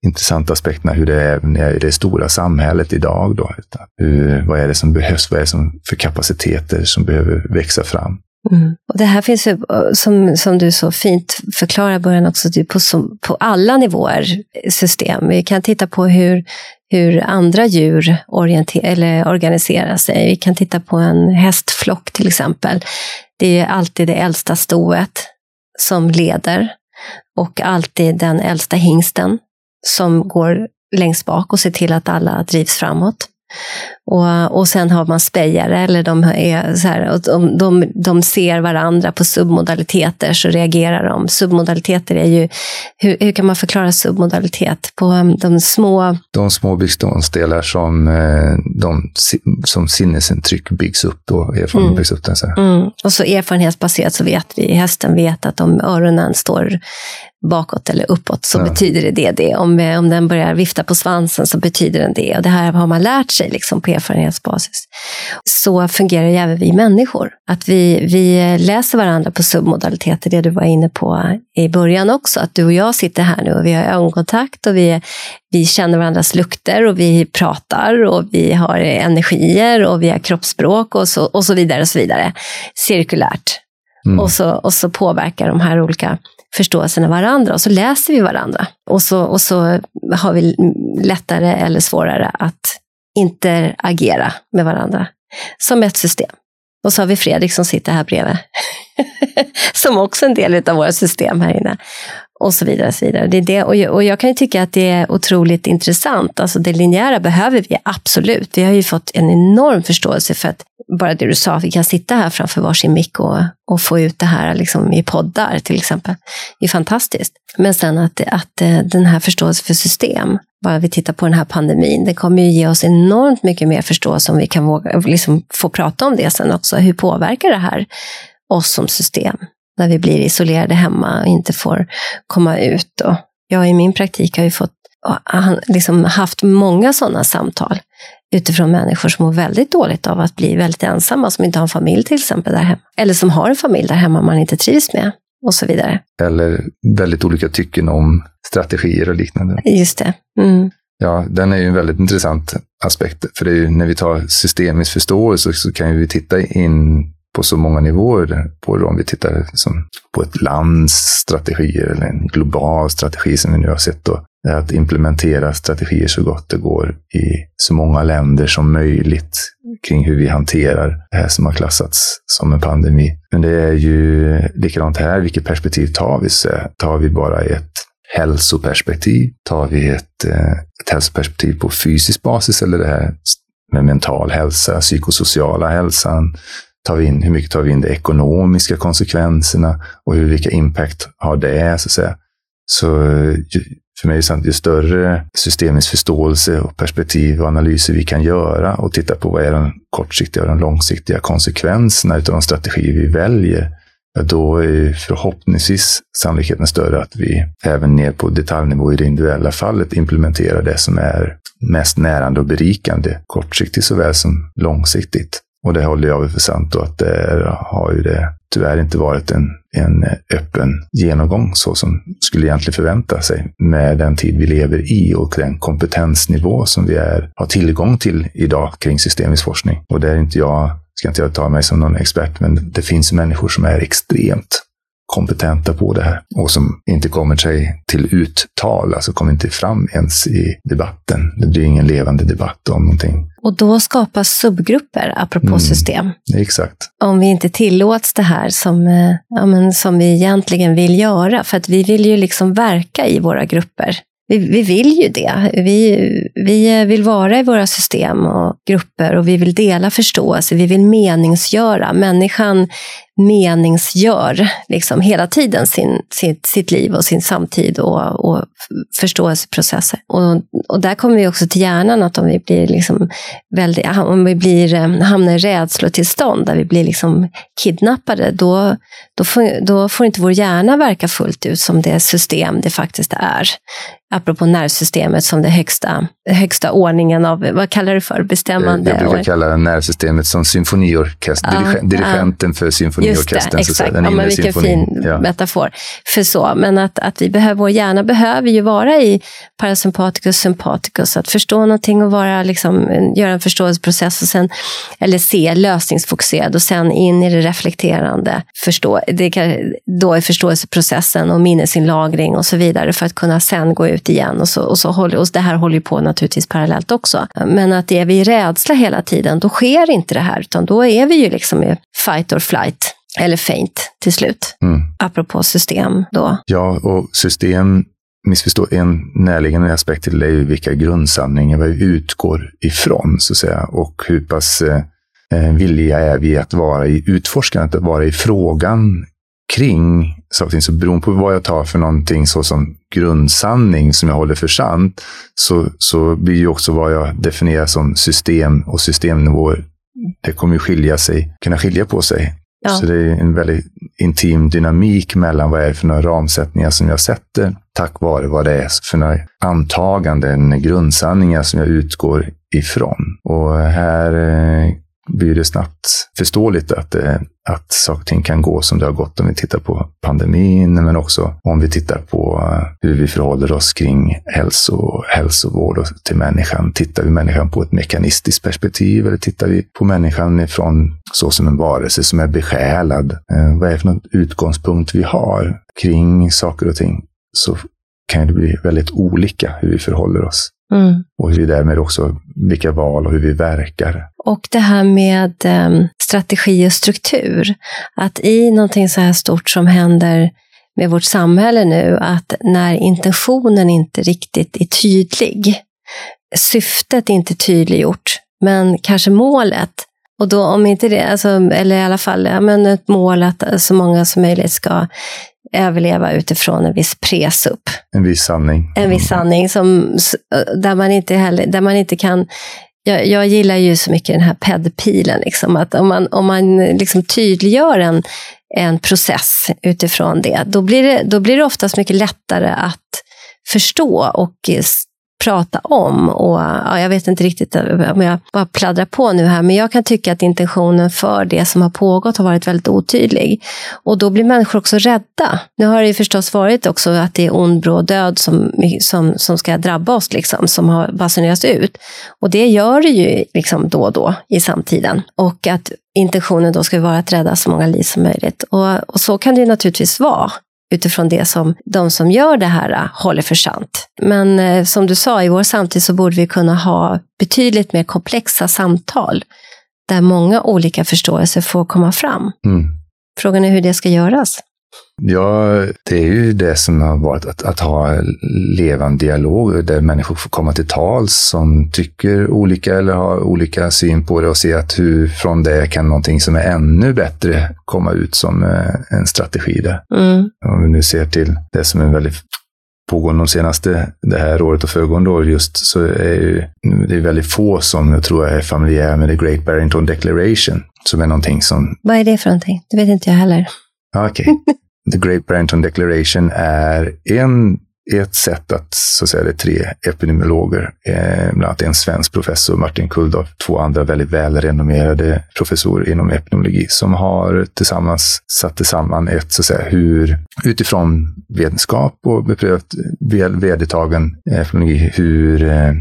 [SPEAKER 2] intressanta aspekterna hur det är i det stora samhället idag. Då. Hur, vad är det som behövs? Vad är det som, för kapaciteter som behöver växa fram?
[SPEAKER 1] Mm. Och det här finns ju, som, som du så fint förklarar i början också, på, som, på alla nivåer system. Vi kan titta på hur, hur andra djur orienter, eller organiserar sig. Vi kan titta på en hästflock till exempel. Det är alltid det äldsta stoet som leder och alltid den äldsta hingsten som går längst bak och ser till att alla drivs framåt. Och, och sen har man spejare, eller de, är så här, och de, de, de ser varandra på submodaliteter, så reagerar de. Submodaliteter är ju, hur, hur kan man förklara submodalitet? På um, de små...
[SPEAKER 2] De små beståndsdelar som, eh, de, som sinnesintryck byggs upp och erfarenhet mm. byggs upp. Den,
[SPEAKER 1] så mm. Och så erfarenhetsbaserat så vet vi, hästen vet att om öronen står bakåt eller uppåt så ja. betyder det det. det. Om, om den börjar vifta på svansen så betyder den det. Och det här har man lärt sig liksom på erfarenhetsbasis. Så fungerar ju även vi människor. Att vi, vi läser varandra på submodaliteter, det du var inne på i början också. Att du och jag sitter här nu och vi har ögonkontakt och vi, vi känner varandras lukter och vi pratar och vi har energier och vi har kroppsspråk och så, och så vidare. och så vidare. Cirkulärt. Mm. Och, så, och så påverkar de här olika förståelsen av varandra och så läser vi varandra. Och så, och så har vi lättare eller svårare att interagera med varandra som ett system. Och så har vi Fredrik som sitter här bredvid. som också är en del av våra system här inne. Och så vidare. Och, så vidare. Det är det. Och, jag, och jag kan tycka att det är otroligt intressant. Alltså det linjära behöver vi absolut. Vi har ju fått en enorm förståelse för att bara det du sa, vi kan sitta här framför varsin mick och, och få ut det här liksom i poddar till exempel. Det är fantastiskt. Men sen att, att eh, den här förståelsen för system, bara vi tittar på den här pandemin, det kommer ju ge oss enormt mycket mer förståelse om vi kan våga, liksom få prata om det sen också. Hur påverkar det här oss som system? När vi blir isolerade hemma och inte får komma ut. Och jag i min praktik har ju fått liksom haft många sådana samtal utifrån människor som mår väldigt dåligt av att bli väldigt ensamma, som inte har en familj till exempel där hemma. Eller som har en familj där hemma man inte trivs med och så vidare.
[SPEAKER 2] Eller väldigt olika tycken om strategier och liknande.
[SPEAKER 1] Just det. Mm.
[SPEAKER 2] Ja, den är ju en väldigt intressant aspekt. För det är ju, när vi tar systemisk förståelse så kan vi titta in på så många nivåer på det. Om vi tittar liksom på ett lands strategier eller en global strategi som vi nu har sett. Då, att implementera strategier så gott det går i så många länder som möjligt kring hur vi hanterar det här som har klassats som en pandemi. Men det är ju likadant här, vilket perspektiv tar vi? Så tar vi bara ett hälsoperspektiv? Tar vi ett, eh, ett hälsoperspektiv på fysisk basis eller det här med mental hälsa, psykosociala hälsan? Tar vi in, hur mycket tar vi in de ekonomiska konsekvenserna och hur, vilka impact har det? Så att säga. Så för mig är det ju större systemisk förståelse och perspektiv och analyser vi kan göra och titta på vad är de kortsiktiga och de långsiktiga konsekvenserna av de strategier vi väljer, ja, då är förhoppningsvis sannolikheten större att vi även ner på detaljnivå i det individuella fallet implementerar det som är mest närande och berikande, kortsiktigt såväl som långsiktigt. Och det håller jag för sant och att det har ju det tyvärr inte varit en, en öppen genomgång så som skulle egentligen förvänta sig med den tid vi lever i och den kompetensnivå som vi är, har tillgång till idag kring systemisk forskning. Och där är inte jag, ska inte jag ta mig som någon expert, men det finns människor som är extremt kompetenta på det här och som inte kommer sig till uttal, alltså kommer inte fram ens i debatten. Det blir ingen levande debatt om någonting.
[SPEAKER 1] Och då skapas subgrupper, apropå mm, system.
[SPEAKER 2] Exakt.
[SPEAKER 1] Om vi inte tillåts det här som, eh, ja, men, som vi egentligen vill göra, för att vi vill ju liksom verka i våra grupper vi, vi vill ju det. Vi, vi vill vara i våra system och grupper och vi vill dela förståelse. Vi vill meningsgöra. Människan meningsgör liksom hela tiden sin, sitt, sitt liv och sin samtid och, och förståelseprocesser. Och, och där kommer vi också till hjärnan, att om vi blir liksom väldigt, om vi blir, eh, hamnar i rädslotillstånd, där vi blir liksom kidnappade, då, då, får, då får inte vår hjärna verka fullt ut som det system det faktiskt är apropå nervsystemet som det högsta, högsta ordningen av, vad kallar du för, bestämmande?
[SPEAKER 2] Jag brukar kalla nervsystemet som symfoniorkester, ja, dirigenten ja. för symfoniorkestern.
[SPEAKER 1] Just det, exakt. Ja, men vilken fin ja. metafor. För så, men att, att vi behöver, vår hjärna behöver ju vara i parasympaticus, sympaticus, att förstå någonting och vara, liksom, göra en förståelseprocess och sen, eller se lösningsfokuserad och sen in i det reflekterande, förstå, det kan, då är förståelseprocessen och minnesinlagring och så vidare för att kunna sen gå ut igen och så, och så håller, och det här håller ju på naturligtvis parallellt också. Men att är vi i rädsla hela tiden, då sker inte det här, utan då är vi ju liksom i fight or flight eller faint till slut. Mm. Apropå system då.
[SPEAKER 2] Ja, och system missförstå en närliggande aspekt till det är ju vilka grundsanningar vi utgår ifrån, så att säga, och hur pass eh, eh villiga är vi att vara i utforskandet, att vara i frågan kring saker och ting. Så beroende på vad jag tar för någonting så som grundsanning som jag håller för sant, så, så blir ju också vad jag definierar som system och systemnivåer, det kommer ju skilja sig, kunna skilja på sig. Ja. Så det är en väldigt intim dynamik mellan vad det är för några ramsättningar som jag sätter tack vare vad det är för några antaganden, grundsanningar som jag utgår ifrån. Och här eh, blir det snabbt förståeligt att, eh, att saker och ting kan gå som det har gått om vi tittar på pandemin, men också om vi tittar på eh, hur vi förhåller oss kring hälso, hälsovård och till människan. Tittar vi människan på ett mekanistiskt perspektiv eller tittar vi på människan ifrån så som en varelse som är besjälad? Eh, vad är det för någon utgångspunkt vi har kring saker och ting? Så kan det bli väldigt olika hur vi förhåller oss. Mm. Och hur vi därmed också, vilka val och hur vi verkar.
[SPEAKER 1] Och det här med um, strategi och struktur. Att i någonting så här stort som händer med vårt samhälle nu, att när intentionen inte riktigt är tydlig, syftet inte tydliggjort, men kanske målet, och då om inte det, alltså, eller i alla fall ja, men ett mål att så många som möjligt ska överleva utifrån en viss presupp.
[SPEAKER 2] En viss sanning.
[SPEAKER 1] En viss sanning som, där, man inte heller, där man inte kan jag, jag gillar ju så mycket den här pedpilen, liksom, att om man, om man liksom tydliggör en, en process utifrån det, då blir det, då blir det oftast mycket lättare att förstå och prata om. Och ja, Jag vet inte riktigt eh, om jag bara pladdrar på nu här, men jag kan tycka att intentionen för det som har pågått har varit väldigt otydlig. Och då blir människor också rädda. Nu har det ju förstås varit också att det är ond, bråd död som, som, som ska drabba oss, liksom, som har basunerats ut. Och det gör det ju liksom då och då i samtiden. Och att intentionen då ska vara att rädda så många liv som möjligt. Och, och så kan det ju naturligtvis vara utifrån det som de som gör det här äh, håller för sant. Men eh, som du sa, i vår samtid så borde vi kunna ha betydligt mer komplexa samtal där många olika förståelser får komma fram. Mm. Frågan är hur det ska göras.
[SPEAKER 2] Ja, det är ju det som har varit att, att ha levande dialog där människor får komma till tals som tycker olika eller har olika syn på det och se att hur från det kan någonting som är ännu bättre komma ut som eh, en strategi där. Mm. Om vi nu ser till det som är väldigt pågående de senaste, det här året och föregående år just, så är ju, det är väldigt få som jag tror är familjära med The Great Barrington Declaration, som är någonting som...
[SPEAKER 1] Vad är det för någonting? Det vet inte jag heller.
[SPEAKER 2] Ah, okej. Okay. The Great Barrington Declaration är en, ett sätt att, så att säga, det är tre epidemiologer, eh, bland annat en svensk professor, Martin Kulldorff, två andra väldigt välrenommerade professorer inom epidemiologi, som har tillsammans satt samman ett, så att säga, hur utifrån vetenskap och beprövat vedertagen eh, epidemiologi, hur eh,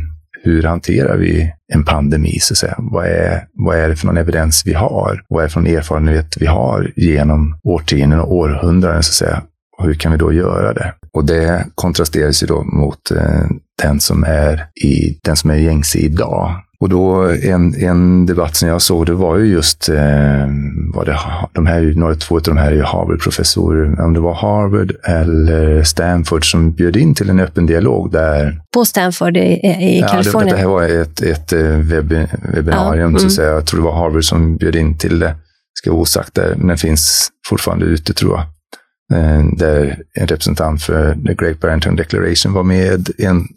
[SPEAKER 2] hur hanterar vi en pandemi, så att säga? Vad är, vad är det för någon evidens vi har? Vad är det för någon erfarenhet vi har genom årtionden och århundraden, så att säga? Hur kan vi då göra det? Och det kontrasteras ju då mot eh, den som är i den som är gängse idag. Och då en, en debatt som jag såg, det var ju just, eh, var det, de här, några, två av de här är ju Harvard-professorer, om det var Harvard eller Stanford som bjöd in till en öppen dialog där.
[SPEAKER 1] På Stanford i, i Kalifornien?
[SPEAKER 2] Ja, det, det här var ett, ett eh, webb, webbinarium, ja, mm. så jag tror det var Harvard som bjöd in till det. Ska vara osagt där, men den finns fortfarande ute tror jag. Eh, där en representant för eh, The Great Barrington Declaration var med, en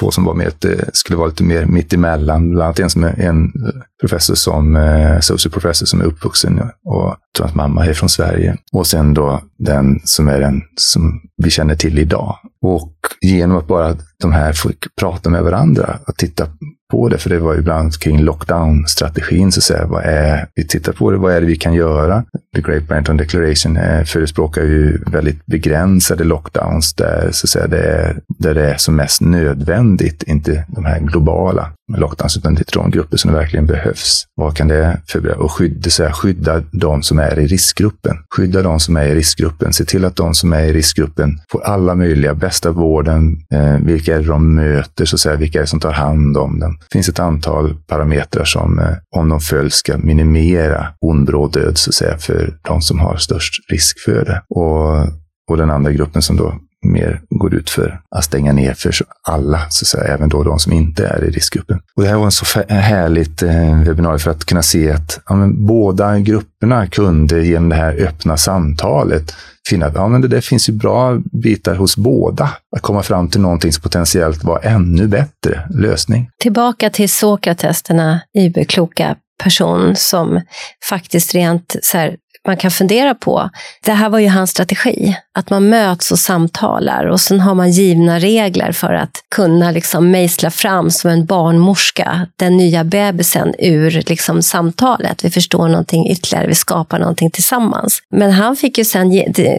[SPEAKER 2] två som var med, eh, skulle vara lite mer mittemellan. Bland annat en som är en eh, professor som, social professor som är uppvuxen och tror att mamma är från Sverige. Och sen då den som är den som vi känner till idag. Och genom att bara de här fick prata med varandra och titta på det, för det var ju ibland kring lockdown-strategin, så att säga. Vad är, vi tittar på det, vad är det vi kan göra? The Great Barrington Declaration eh, förespråkar ju väldigt begränsade lockdowns där, så att säga, det är, där det är som mest nödvändigt, inte de här globala lockdowns, utan till de grupper som verkligen behövs. Vad kan det förbereda? och skydda, säga, skydda de som är i riskgruppen? Skydda de som är i riskgruppen. Se till att de som är i riskgruppen får alla möjliga, bästa vården. Eh, vilka är det de möter, så att säga, vilka är det som tar hand om dem? Det finns ett antal parametrar som, eh, om de följs, ska minimera ond bråd död, så att säga, för de som har störst risk för det. Och, och den andra gruppen som då mer går ut för att stänga ner för alla, så att säga, även då de som inte är i riskgruppen. Och det här var en så härligt eh, webbinarium för att kunna se att ja, men, båda grupperna kunde genom det här öppna samtalet finna att ja, men det där finns ju bra bitar hos båda. Att komma fram till någonting som potentiellt var ännu bättre lösning.
[SPEAKER 1] Tillbaka till Sokrates, denna kloka person som faktiskt rent så här, man kan fundera på. Det här var ju hans strategi, att man möts och samtalar och sen har man givna regler för att kunna liksom mejsla fram som en barnmorska den nya bebisen ur liksom samtalet. Vi förstår någonting ytterligare, vi skapar någonting tillsammans. Men han fick ju sen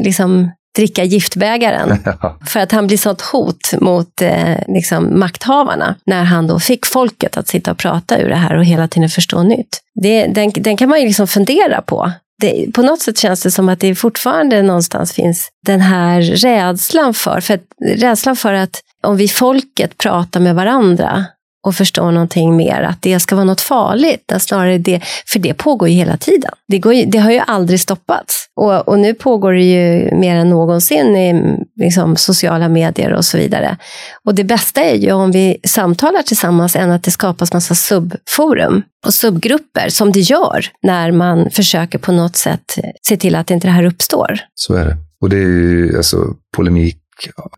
[SPEAKER 1] liksom dricka giftbägaren. För att han blir sånt hot mot eh, liksom, makthavarna när han då fick folket att sitta och prata ur det här och hela tiden förstå nytt. Det, den, den kan man ju liksom fundera på det, på något sätt känns det som att det fortfarande någonstans finns den här rädslan för, för att, rädslan för att om vi folket pratar med varandra och förstår någonting mer, att det ska vara något farligt. Att snarare det, för det pågår ju hela tiden. Det, går ju, det har ju aldrig stoppats. Och, och, nu pågår det ju mer än någonsin i liksom, sociala medier och så vidare. Och det bästa är ju om vi samtalar tillsammans än att det skapas massa subforum och subgrupper, som det gör när man försöker på något sätt se till att inte det här uppstår.
[SPEAKER 2] Så är det. Och det är ju alltså polemik,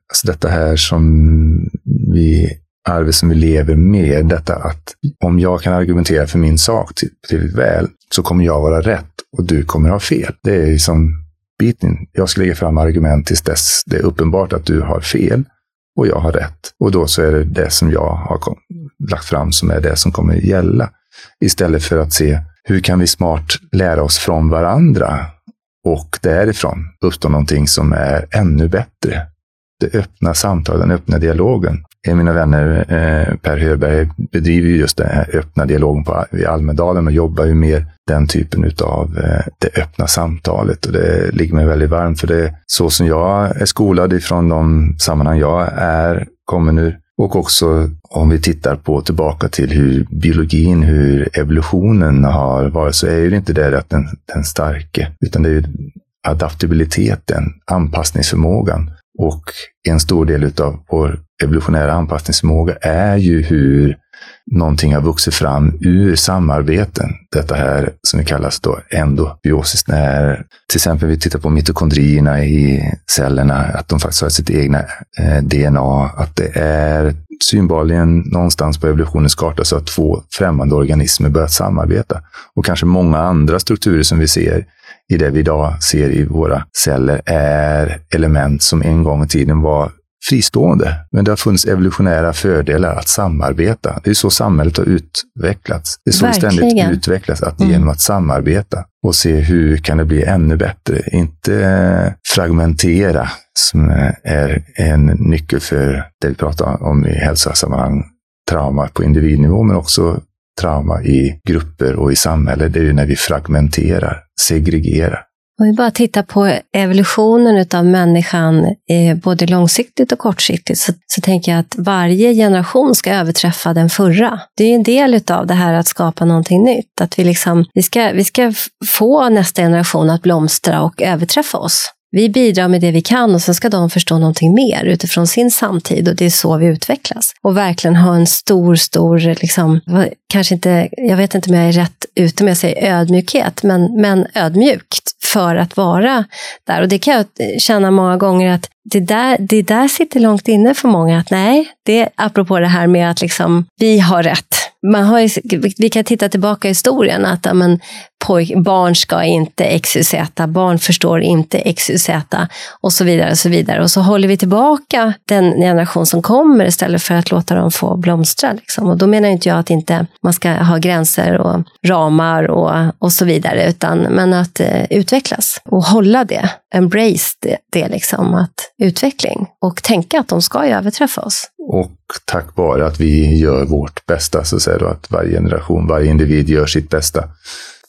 [SPEAKER 2] alltså detta här som vi arvet som vi lever med, detta att om jag kan argumentera för min sak tillräckligt väl, så kommer jag vara rätt och du kommer ha fel. Det är som biten. Jag ska lägga fram argument tills dess det är uppenbart att du har fel och jag har rätt. Och då så är det det som jag har lagt fram som är det som kommer gälla. Istället för att se hur kan vi smart lära oss från varandra och därifrån uppstå någonting som är ännu bättre. Det öppna samtalet, den öppna dialogen Eh, mina vänner, eh, Per Hörberg bedriver just den här öppna dialogen på, i Almedalen och jobbar ju med den typen av eh, det öppna samtalet. Och det ligger mig väldigt varmt för det är så som jag är skolad ifrån de sammanhang jag är, kommer nu. Och också om vi tittar på tillbaka till hur biologin, hur evolutionen har varit, så är ju inte det att den, den starke, utan det är ju adaptabiliteten, anpassningsförmågan. Och en stor del av vår evolutionära anpassningsförmåga är ju hur någonting har vuxit fram ur samarbeten. Detta här som vi kallas då endobiosis. När till exempel vi tittar på mitokondrierna i cellerna, att de faktiskt har sitt egna eh, DNA. Att det är synbarligen någonstans på evolutionens karta så att två främmande organismer börjat samarbeta. Och kanske många andra strukturer som vi ser i det vi idag ser i våra celler är element som en gång i tiden var fristående. Men det har funnits evolutionära fördelar att samarbeta. Det är så samhället har utvecklats. Det är så Verkligen. ständigt utvecklas, att mm. genom att samarbeta och se hur kan det bli ännu bättre. Inte fragmentera, som är en nyckel för det vi pratar om i hälsosammanhang. trauma på individnivå, men också trauma i grupper och i samhället, det är ju när vi fragmenterar, segregerar.
[SPEAKER 1] Om vi bara tittar på evolutionen av människan, eh, både långsiktigt och kortsiktigt, så, så tänker jag att varje generation ska överträffa den förra. Det är en del av det här att skapa någonting nytt. Att vi, liksom, vi, ska, vi ska få nästa generation att blomstra och överträffa oss. Vi bidrar med det vi kan och sen ska de förstå någonting mer utifrån sin samtid och det är så vi utvecklas. Och verkligen ha en stor, stor, liksom, kanske inte, jag vet inte om jag är rätt ute med att säga ödmjukhet, men, men ödmjukt för att vara där. Och det kan jag eh, känna många gånger att det där, det där sitter långt inne för många, att nej, det apropå det här med att liksom, vi har rätt. Man har ju, vi kan titta tillbaka i historien, att amen, pojk, barn ska inte XYZ, barn förstår inte XYZ och så vidare. Och så vidare. Och så håller vi tillbaka den generation som kommer istället för att låta dem få blomstra. Liksom. Och då menar inte jag att inte man ska ha gränser och ramar och, och så vidare, utan men att eh, utvecklas och hålla det, embrace det, det liksom, att utveckling och tänka att de ska ju överträffa oss.
[SPEAKER 2] Och tack vare att vi gör vårt bästa, så säger du att varje generation, varje individ gör sitt bästa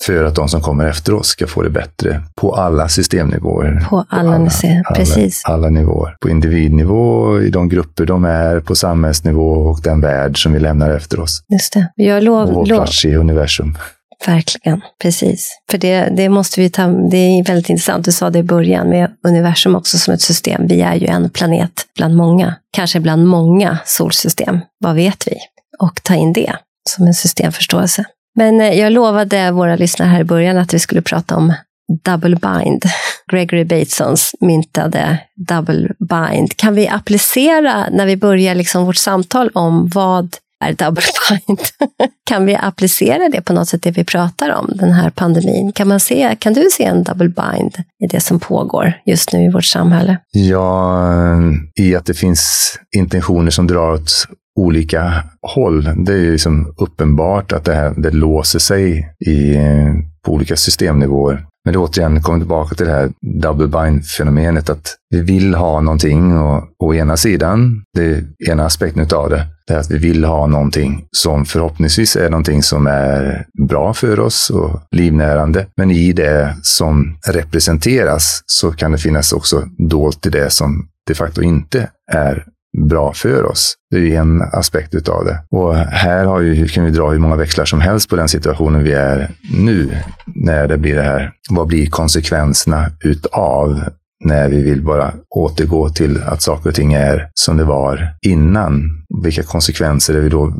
[SPEAKER 2] för att de som kommer efter oss ska få det bättre på alla systemnivåer.
[SPEAKER 1] På alla, alla, precis.
[SPEAKER 2] Alla, alla nivåer. På individnivå, i de grupper de är, på samhällsnivå och den värld som vi lämnar efter oss.
[SPEAKER 1] Just det. Jag lov,
[SPEAKER 2] och vår
[SPEAKER 1] lov.
[SPEAKER 2] plats i universum.
[SPEAKER 1] Verkligen, precis. För det, det måste vi ta, det är väldigt intressant, du sa det i början med universum också som ett system. Vi är ju en planet bland många, kanske bland många solsystem, vad vet vi? Och ta in det som en systemförståelse. Men eh, jag lovade våra lyssnare här i början att vi skulle prata om double bind. Gregory Batesons myntade double bind. Kan vi applicera, när vi börjar liksom vårt samtal om vad är double bind? kan vi applicera det på något sätt, det vi pratar om, den här pandemin? Kan, man se, kan du se en double bind i det som pågår just nu i vårt samhälle?
[SPEAKER 2] Ja, eh, i att det finns intentioner som drar åt olika håll. Det är liksom uppenbart att det, här, det låser sig i, på olika systemnivåer. Men det återigen kommer tillbaka till det här double bind-fenomenet, att vi vill ha någonting och å ena sidan, det ena aspekten av det, det är att vi vill ha någonting som förhoppningsvis är någonting som är bra för oss och livnärande. Men i det som representeras så kan det finnas också dolt i det som de facto inte är bra för oss. Det är en aspekt utav det. Och här har ju, kan vi dra hur många växlar som helst på den situationen vi är nu. När det blir det här, vad blir konsekvenserna utav när vi vill bara återgå till att saker och ting är som det var innan. Vilka konsekvenser är vi då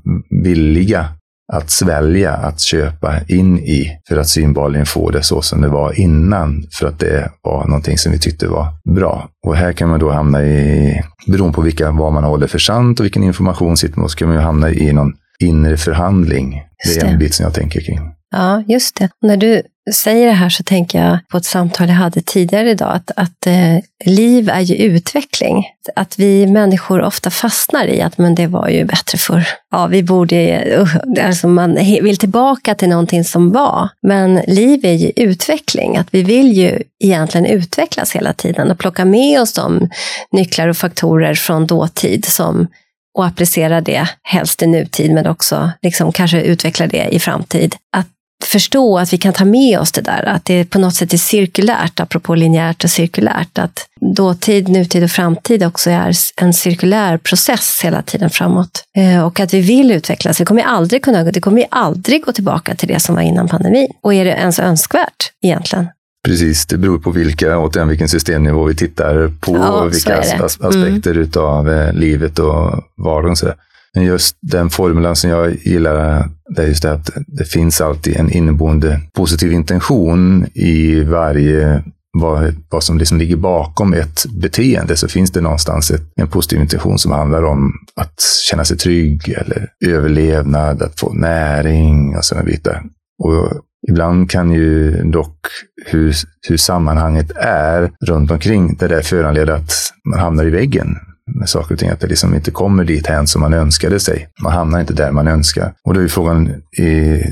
[SPEAKER 2] villiga att svälja, att köpa in i för att synbarligen få det så som det var innan, för att det var någonting som vi tyckte var bra. Och här kan man då hamna i, beroende på vilka, vad man håller för sant och vilken information sitter med, så kan man ju hamna i någon inre förhandling. Det är en bit som jag tänker kring.
[SPEAKER 1] Ja, just det. när du säger det här så tänker jag på ett samtal jag hade tidigare idag, att, att eh, liv är ju utveckling. Att vi människor ofta fastnar i att men det var ju bättre förr. Ja, vi borde, uh, alltså man vill tillbaka till någonting som var. Men liv är ju utveckling, att vi vill ju egentligen utvecklas hela tiden och plocka med oss de nycklar och faktorer från dåtid som och applicera det helst i nutid, men också liksom kanske utveckla det i framtid. Att förstå att vi kan ta med oss det där, att det på något sätt är cirkulärt, apropå linjärt och cirkulärt, att dåtid, nutid och framtid också är en cirkulär process hela tiden framåt. Eh, och att vi vill utvecklas. Vi kommer aldrig kunna, det kommer aldrig gå tillbaka till det som var innan pandemin. Och är det ens önskvärt egentligen?
[SPEAKER 2] Precis, det beror på vilka, återigen vilken systemnivå vi tittar på, ja, vilka as aspekter mm. utav eh, livet och vardagen. Så. Men just den formulan som jag gillar, det är just det att det finns alltid en inneboende positiv intention i varje vad, vad som liksom ligger bakom ett beteende så finns det någonstans ett, en positiv intention som handlar om att känna sig trygg eller överlevnad, att få näring och sådana bitar. Och ibland kan ju dock hur, hur sammanhanget är runt omkring det där föranleda att man hamnar i väggen med saker och ting, att det liksom inte kommer dit hän som man önskade sig. Man hamnar inte där man önskar. Och då är frågan i,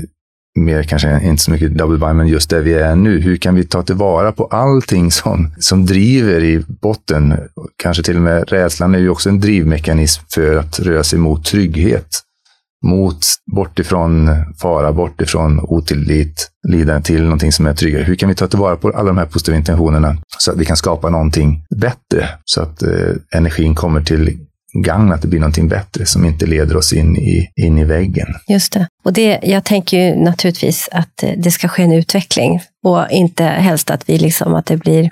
[SPEAKER 2] mer kanske inte så mycket double bind, men just där vi är nu. Hur kan vi ta tillvara på allting som, som driver i botten? Kanske till och med rädslan är ju också en drivmekanism för att röra sig mot trygghet mot, bort ifrån fara, bort ifrån otillit, lidande till någonting som är tryggare. Hur kan vi ta tillvara på alla de här positiva intentionerna så att vi kan skapa någonting bättre? Så att eh, energin kommer till gagn, att det blir någonting bättre som inte leder oss in i, in i väggen.
[SPEAKER 1] Just det. Och det, jag tänker ju naturligtvis att eh, det ska ske en utveckling och inte helst att vi liksom, att det blir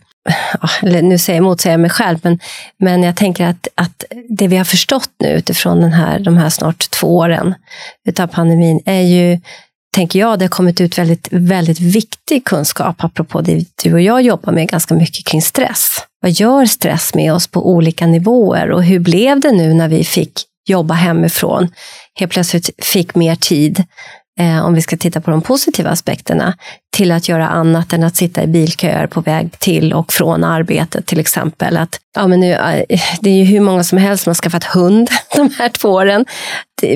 [SPEAKER 1] eller nu säger, motsäger jag mig själv, men, men jag tänker att, att det vi har förstått nu utifrån den här, de här snart två åren utav pandemin är ju, tänker jag, det har kommit ut väldigt, väldigt viktig kunskap, apropå det du och jag jobbar med ganska mycket kring stress. Vad gör stress med oss på olika nivåer? Och hur blev det nu när vi fick jobba hemifrån, helt plötsligt fick mer tid, eh, om vi ska titta på de positiva aspekterna, till att göra annat än att sitta i bilköer på väg till och från arbetet till exempel. Att, ja, men nu, eh, det är ju hur många som helst som har skaffat hund de här två åren.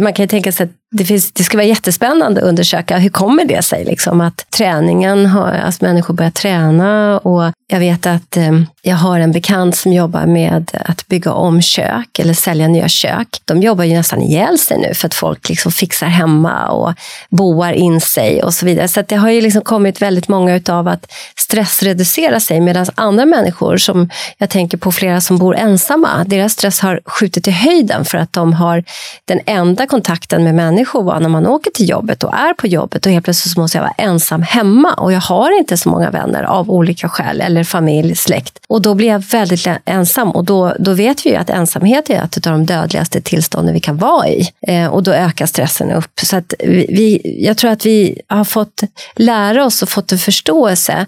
[SPEAKER 1] Man kan ju tänka sig att det, finns, det ska vara jättespännande att undersöka hur kommer det sig liksom att träningen har, alltså människor börjar träna och jag vet att eh, jag har en bekant som jobbar med att bygga om kök eller sälja nya kök. De jobbar ju nästan ihjäl sig nu för att folk liksom fixar hemma och boar in sig och så vidare. Så det har ju liksom kommit väldigt många utav att stressreducera sig medan andra människor som jag tänker på flera som bor ensamma, deras stress har skjutit i höjden för att de har den enda kontakten med människor var när man åker till jobbet och är på jobbet och helt plötsligt så måste jag vara ensam hemma och jag har inte så många vänner av olika skäl eller familj, släkt. Och då blir jag väldigt ensam och då, då vet vi ju att ensamhet är ett av de dödligaste tillstånden vi kan vara i. Eh, och då ökar stressen upp. Så att vi, jag tror att vi har fått lära oss och fått en förståelse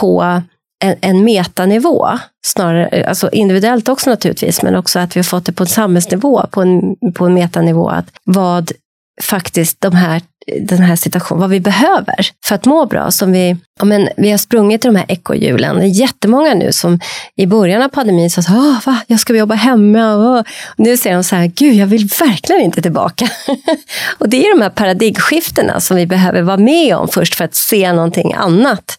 [SPEAKER 1] på en, en metanivå, snarare, alltså individuellt också naturligtvis, men också att vi har fått det på en samhällsnivå, på en, på en metanivå, att vad faktiskt de här, den här situationen, vad vi behöver för att må bra. Som vi, ja, men, vi har sprungit i de här ekorrhjulen. Det är jättemånga nu som i början av pandemin sa att va? jag ska jobba hemma. Och nu säger de så här, gud, jag vill verkligen inte tillbaka. och det är de här paradigmskiftena som vi behöver vara med om först för att se någonting annat.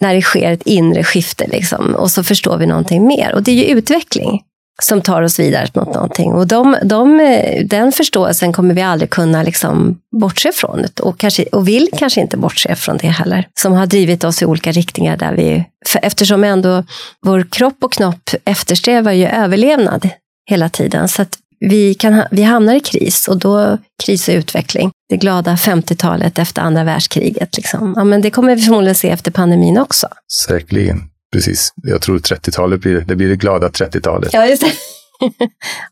[SPEAKER 1] När det sker ett inre skifte liksom, och så förstår vi någonting mer. Och det är ju utveckling som tar oss vidare mot någonting. Och de, de, den förståelsen kommer vi aldrig kunna liksom bortse från och, kanske, och vill kanske inte bortse från det heller. Som har drivit oss i olika riktningar där vi, eftersom ändå vår kropp och knopp eftersträvar ju överlevnad hela tiden. Så att vi, kan, vi hamnar i kris och då kris och utveckling. Det glada 50-talet efter andra världskriget. Liksom. Ja, men det kommer vi förmodligen se efter pandemin också.
[SPEAKER 2] Säkerligen. Precis. Jag tror 30-talet blir det, blir det glada 30-talet.
[SPEAKER 1] Ja, just det.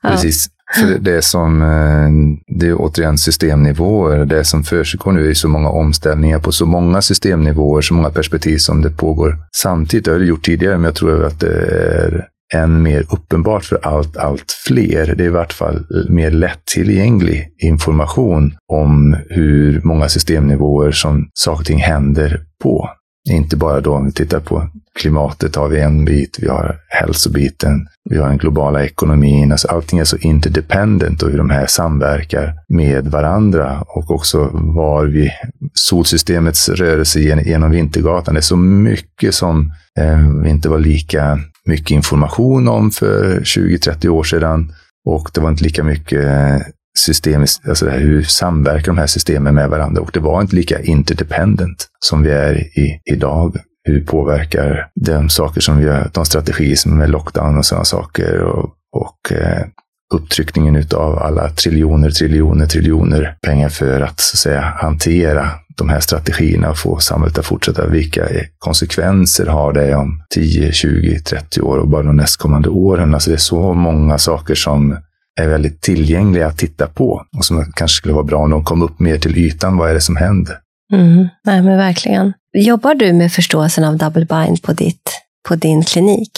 [SPEAKER 2] ja. Precis. För det är som, eh, det är återigen systemnivåer. Det som försiggår nu är så många omställningar på så många systemnivåer, så många perspektiv som det pågår samtidigt. Det har det gjort tidigare, men jag tror att det är än mer uppenbart för allt, allt fler. Det är i vart fall mer lättillgänglig information om hur många systemnivåer som saker och ting händer på. Inte bara då om vi tittar på klimatet har vi en bit, vi har hälsobiten, vi har den globala ekonomin. Alltså allting är så interdependent och hur de här samverkar med varandra och också var vi, solsystemets rörelse genom Vintergatan. Det är så mycket som eh, inte var lika mycket information om för 20-30 år sedan. Och det var inte lika mycket eh, systemiskt, alltså här, hur samverkar de här systemen med varandra? Och det var inte lika interdependent som vi är i idag. Hur påverkar de saker som vi gör, de strategier som är lockdown och sådana saker och, och eh, upptryckningen utav alla triljoner, triljoner, triljoner pengar för att, så att säga, hantera de här strategierna och få samhället att fortsätta. Vilka konsekvenser har det om 10, 20, 30 år och bara de nästkommande åren? Alltså det är så många saker som är väldigt tillgängliga att titta på och som kanske skulle vara bra om de kom upp mer till ytan. Vad är det som händer?
[SPEAKER 1] Mm, nej, men verkligen. Jobbar du med förståelsen av double bind på, ditt, på din klinik?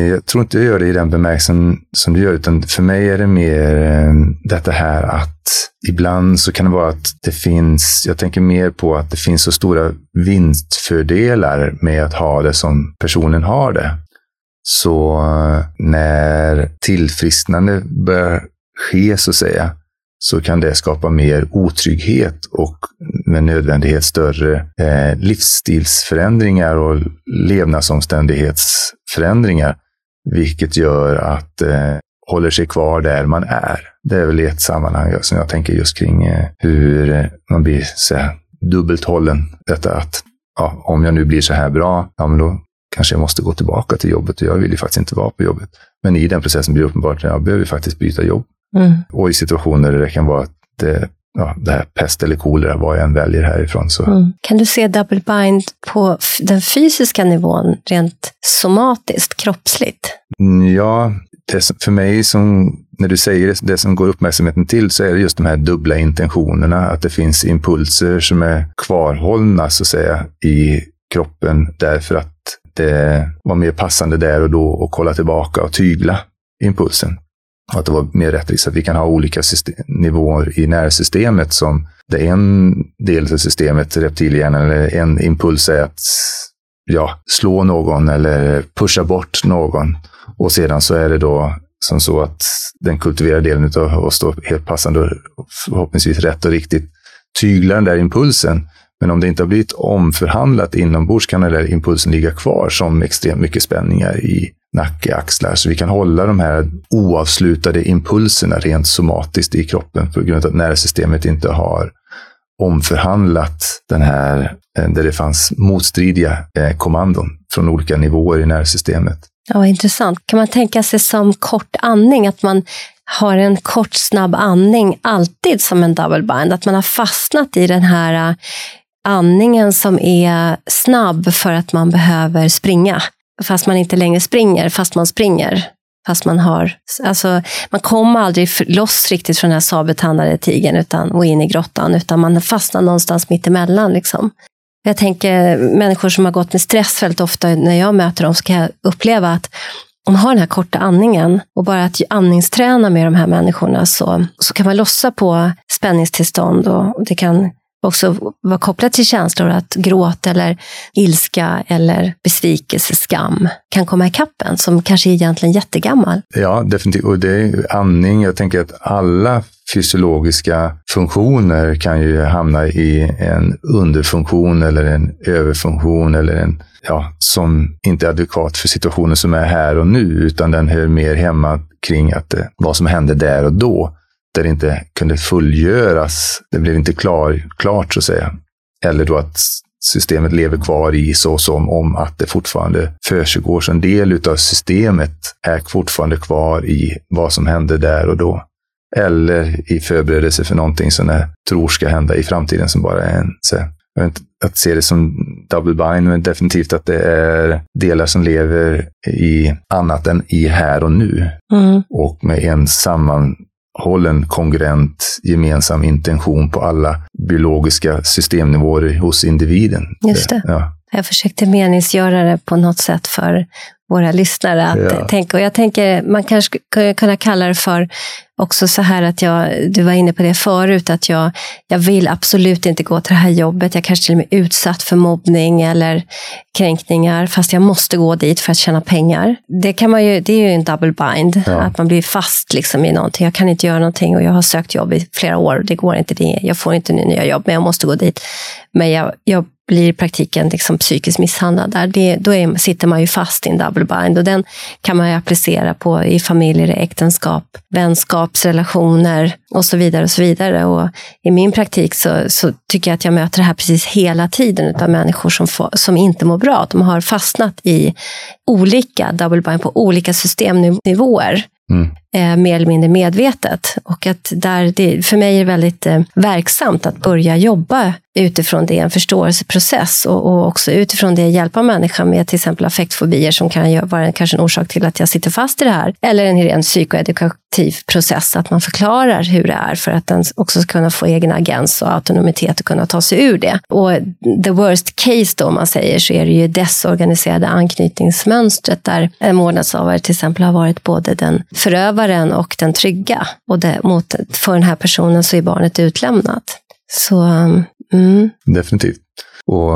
[SPEAKER 2] Jag tror inte jag gör det i den bemärkelsen som du gör, utan för mig är det mer eh, detta här att ibland så kan det vara att det finns, jag tänker mer på att det finns så stora vinstfördelar med att ha det som personen har det. Så eh, när tillfrisknande börjar ske, så att säga, så kan det skapa mer otrygghet och med nödvändighet större eh, livsstilsförändringar och levnadsomständighetsförändringar. Vilket gör att eh, håller sig kvar där man är. Det är väl ett sammanhang som jag tänker just kring eh, hur eh, man blir så här, dubbelt hållen. Detta att ja, om jag nu blir så här bra, ja, men då kanske jag måste gå tillbaka till jobbet och jag vill ju faktiskt inte vara på jobbet. Men i den processen blir det uppenbart att jag behöver faktiskt byta jobb. Mm. Och i situationer där det kan vara att det, ja, det här pest eller kolera, vad jag än väljer härifrån. Så. Mm.
[SPEAKER 1] Kan du se double bind på den fysiska nivån, rent somatiskt, kroppsligt?
[SPEAKER 2] Mm, ja, det, för mig som, när du säger det, det som går uppmärksamheten till, så är det just de här dubbla intentionerna. Att det finns impulser som är kvarhållna, så att säga, i kroppen därför att Eh, det var mer passande där och då att kolla tillbaka och tygla impulsen. Och att det var mer rättvist att vi kan ha olika system, nivåer i nervsystemet som det en del av systemet, reptilhjärnan, eller en impuls är att ja, slå någon eller pusha bort någon. Och sedan så är det då som så att den kultiverade delen av oss då helt passande och förhoppningsvis rätt och riktigt tyglar den där impulsen. Men om det inte har blivit omförhandlat inombords kan den där impulsen ligga kvar som extremt mycket spänningar i nacke, axlar. Så vi kan hålla de här oavslutade impulserna rent somatiskt i kroppen på grund av att nervsystemet inte har omförhandlat den här, eh, där det fanns motstridiga eh, kommandon från olika nivåer i nervsystemet.
[SPEAKER 1] Ja, intressant. Kan man tänka sig som kort andning, att man har en kort snabb andning alltid som en double bind? Att man har fastnat i den här andningen som är snabb för att man behöver springa. Fast man inte längre springer, fast man springer. Fast man har, alltså, man kommer aldrig loss riktigt från den här sabeltandade tigern utan, och in i grottan, utan man fastnar någonstans mitt emellan. Liksom. Jag tänker människor som har gått med stress väldigt ofta, när jag möter dem, så kan jag uppleva att om man har den här korta andningen och bara att andningsträna med de här människorna så, så kan man lossa på spänningstillstånd och det kan också vara kopplat till känslor, att gråt eller ilska eller besvikelse, skam kan komma ikapp en som kanske är egentligen jättegammal.
[SPEAKER 2] Ja, definitivt. Och det är andning. Jag tänker att alla fysiologiska funktioner kan ju hamna i en underfunktion eller en överfunktion eller en ja, som inte är adekvat för situationen som är här och nu, utan den hör mer hemma kring att eh, vad som hände där och då där det inte kunde fullgöras. Det blev inte klar, klart så att säga. Eller då att systemet lever kvar i så som om att det fortfarande försiggår. Så en del av systemet är fortfarande kvar i vad som hände där och då. Eller i förberedelse för någonting som jag tror ska hända i framtiden som bara är en så att se det som double bind, men definitivt att det är delar som lever i annat än i här och nu. Mm. Och med en samman, hållen, kongruent, gemensam intention på alla biologiska systemnivåer hos individen.
[SPEAKER 1] Just det. Ja. Jag försökte meningsgöra det på något sätt för våra lyssnare att ja. tänka. Och jag tänker, man kanske kunna kalla det för också så här att jag, du var inne på det förut, att jag, jag vill absolut inte gå till det här jobbet. Jag kanske till och med är utsatt för mobbning eller kränkningar, fast jag måste gå dit för att tjäna pengar. Det, kan man ju, det är ju en double bind, ja. att man blir fast liksom i någonting. Jag kan inte göra någonting och jag har sökt jobb i flera år. Det går inte, det, jag får inte nya jobb, men jag måste gå dit. Men jag, jag blir i praktiken liksom psykiskt misshandlad. Där. Det, då är, sitter man ju fast i en double bind och den kan man ju applicera på i familjer, äktenskap, vänskapsrelationer och så vidare. och så vidare. Och I min praktik så, så tycker jag att jag möter det här precis hela tiden av människor som, få, som inte mår bra. De har fastnat i olika double bind på olika systemnivåer. Mm. Eh, mer eller mindre medvetet. Och att där det, för mig är det väldigt eh, verksamt att börja jobba utifrån det, en förståelseprocess och, och också utifrån det hjälpa människan med till exempel affektfobier som kan vara kanske en orsak till att jag sitter fast i det här. Eller en ren psykoedukativ process, att man förklarar hur det är för att den också ska kunna få egen agens och autonomitet och kunna ta sig ur det. Och the worst case då, om man säger, så är det ju desorganiserade anknytningsmönstret där en vårdnadshavare till exempel har varit både den förövare förövaren och den trygga. Och det, mot, för den här personen så är barnet utlämnat. Så um,
[SPEAKER 2] Mm. Definitivt. Och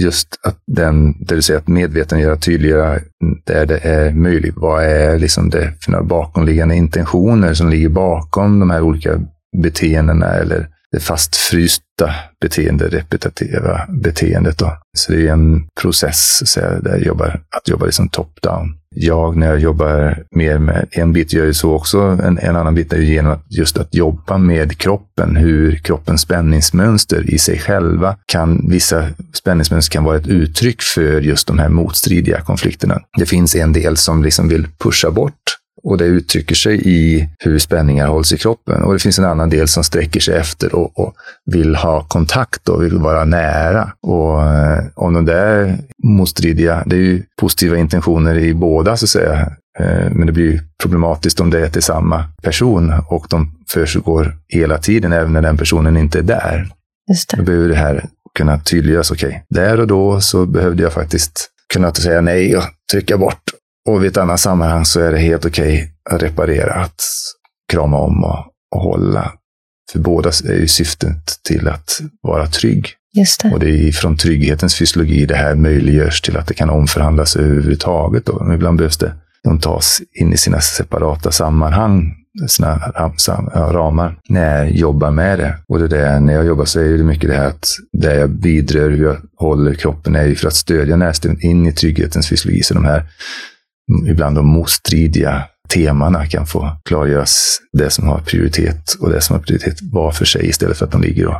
[SPEAKER 2] just att den, det vill säga att medvetandegöra tydligare där det är möjligt. Vad är liksom det för några bakomliggande intentioner som ligger bakom de här olika beteendena eller det fastfrysta beteende, repetitiva beteendet. Då. Så det är en process så där jag jobbar, att jobba liksom top-down. Jag, när jag jobbar mer med, en bit gör ju så också, en, en annan bit är ju genom att just att jobba med kroppen, hur kroppens spänningsmönster i sig själva kan, vissa spänningsmönster kan vara ett uttryck för just de här motstridiga konflikterna. Det finns en del som liksom vill pusha bort och det uttrycker sig i hur spänningar hålls i kroppen. Och det finns en annan del som sträcker sig efter och, och vill ha kontakt och vill vara nära. Och eh, om de där motstridiga, det är ju positiva intentioner i båda så att säga. Eh, men det blir problematiskt om det är till samma person och de försiggår hela tiden, även när den personen inte är där.
[SPEAKER 1] Just det.
[SPEAKER 2] Då behöver det här kunna tydliggöras. Okej, okay, där och då så behövde jag faktiskt kunna säga nej och trycka bort och vid ett annat sammanhang så är det helt okej okay att reparera, att krama om och, och hålla. För båda är ju syftet till att vara trygg.
[SPEAKER 1] Just det.
[SPEAKER 2] Och det är från trygghetens fysiologi det här möjliggörs till att det kan omförhandlas överhuvudtaget. Då. Ibland behövs det de tas in i sina separata sammanhang, sina ramar, när jag jobbar med det. Och det där, när jag jobbar så är det mycket det här att det jag bidrar, hur jag håller kroppen, är ju för att stödja närstående in i trygghetens fysiologi. Så de här ibland de motstridiga temana kan få klargöras det som har prioritet och det som har prioritet var för sig istället för att de ligger och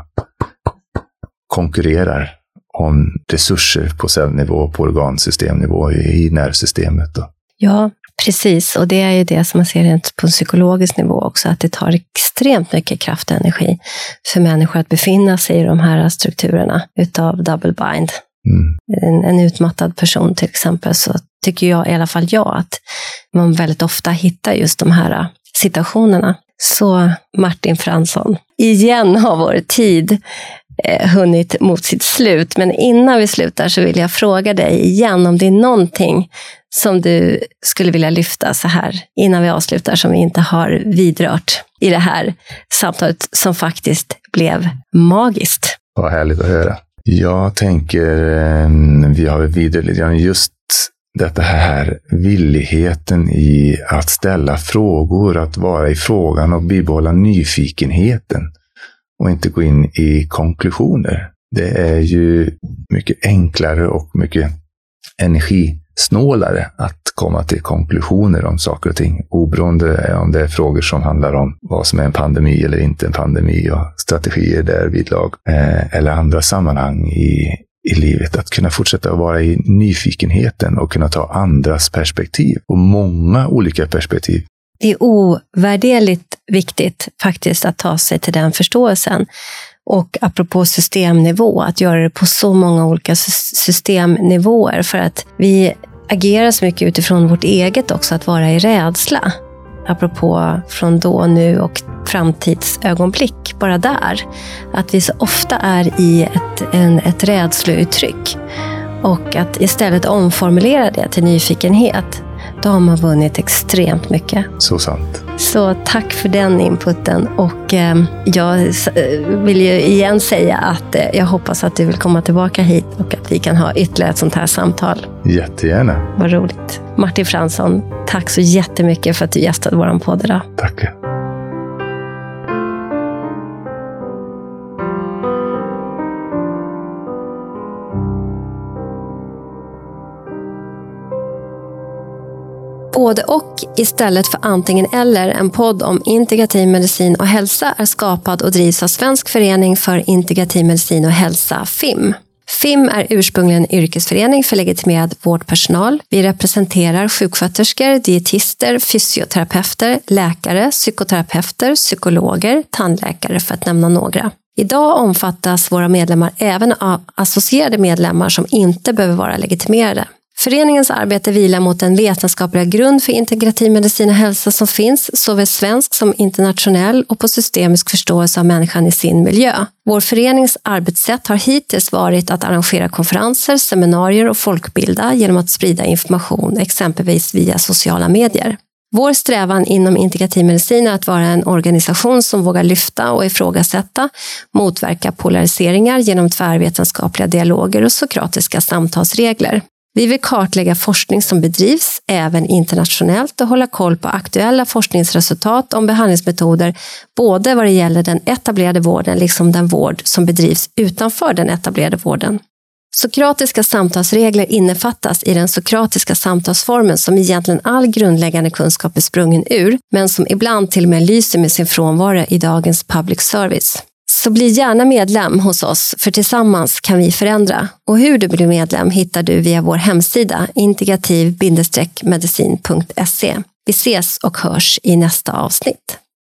[SPEAKER 2] konkurrerar om resurser på cellnivå, på organsystemnivå i nervsystemet. Då.
[SPEAKER 1] Ja, precis. Och det är ju det som man ser rent på psykologisk nivå också, att det tar extremt mycket kraft och energi för människor att befinna sig i de här strukturerna utav double bind. Mm. En, en, utmattad person till exempel, så tycker jag, i alla fall jag, att man väldigt ofta hittar just de här äh, situationerna. Så Martin Fransson, igen har vår tid eh, hunnit mot sitt slut. Men innan vi slutar så vill jag fråga dig igen om det är någonting som du skulle vilja lyfta så här innan vi avslutar som vi inte har vidrört i det här samtalet som faktiskt blev magiskt.
[SPEAKER 2] Vad härligt att höra. Jag tänker, eh, vi har vidrört lite grann just detta här villigheten i att ställa frågor, att vara i frågan och bibehålla nyfikenheten och inte gå in i konklusioner. Det är ju mycket enklare och mycket energisnålare att komma till konklusioner om saker och ting, oberoende om det är frågor som handlar om vad som är en pandemi eller inte en pandemi och strategier därvidlag, eh, eller andra sammanhang i, i livet. Att kunna fortsätta vara i nyfikenheten och kunna ta andras perspektiv och många olika perspektiv.
[SPEAKER 1] Det är ovärderligt viktigt faktiskt att ta sig till den förståelsen. Och apropå systemnivå, att göra det på så många olika systemnivåer för att vi agerar så mycket utifrån vårt eget också, att vara i rädsla. Apropå från då, nu och framtidsögonblick, bara där. Att vi så ofta är i ett, en, ett rädslouttryck Och att istället omformulera det till nyfikenhet då har man vunnit extremt mycket.
[SPEAKER 2] Så sant.
[SPEAKER 1] Så tack för den inputen. Och eh, jag eh, vill ju igen säga att eh, jag hoppas att du vill komma tillbaka hit och att vi kan ha ytterligare ett sånt här samtal.
[SPEAKER 2] Jättegärna.
[SPEAKER 1] Vad roligt. Martin Fransson, tack så jättemycket för att du gästade vår podd idag.
[SPEAKER 2] Tack.
[SPEAKER 1] Både och istället för antingen eller, en podd om integrativ medicin och hälsa är skapad och drivs av Svensk förening för integrativ medicin och hälsa, FIM. FIM är ursprungligen en yrkesförening för legitimerad vårdpersonal. Vi representerar sjuksköterskor, dietister, fysioterapeuter, läkare, psykoterapeuter, psykologer, tandläkare för att nämna några. Idag omfattas våra medlemmar även av associerade medlemmar som inte behöver vara legitimerade. Föreningens arbete vilar mot den vetenskapliga grund för integrativ medicin och hälsa som finns, såväl svensk som internationell och på systemisk förståelse av människan i sin miljö. Vår förenings arbetssätt har hittills varit att arrangera konferenser, seminarier och folkbilda genom att sprida information, exempelvis via sociala medier. Vår strävan inom integrativ medicin är att vara en organisation som vågar lyfta och ifrågasätta, motverka polariseringar genom tvärvetenskapliga dialoger och sokratiska samtalsregler. Vi vill kartlägga forskning som bedrivs även internationellt och hålla koll på aktuella forskningsresultat om behandlingsmetoder, både vad det gäller den etablerade vården liksom den vård som bedrivs utanför den etablerade vården. Sokratiska samtalsregler innefattas i den sokratiska samtalsformen som egentligen all grundläggande kunskap är sprungen ur, men som ibland till och med lyser med sin frånvaro i dagens public service. Så bli gärna medlem hos oss, för tillsammans kan vi förändra. Och hur du blir medlem hittar du via vår hemsida integrativ-medicin.se. Vi ses och hörs i nästa avsnitt.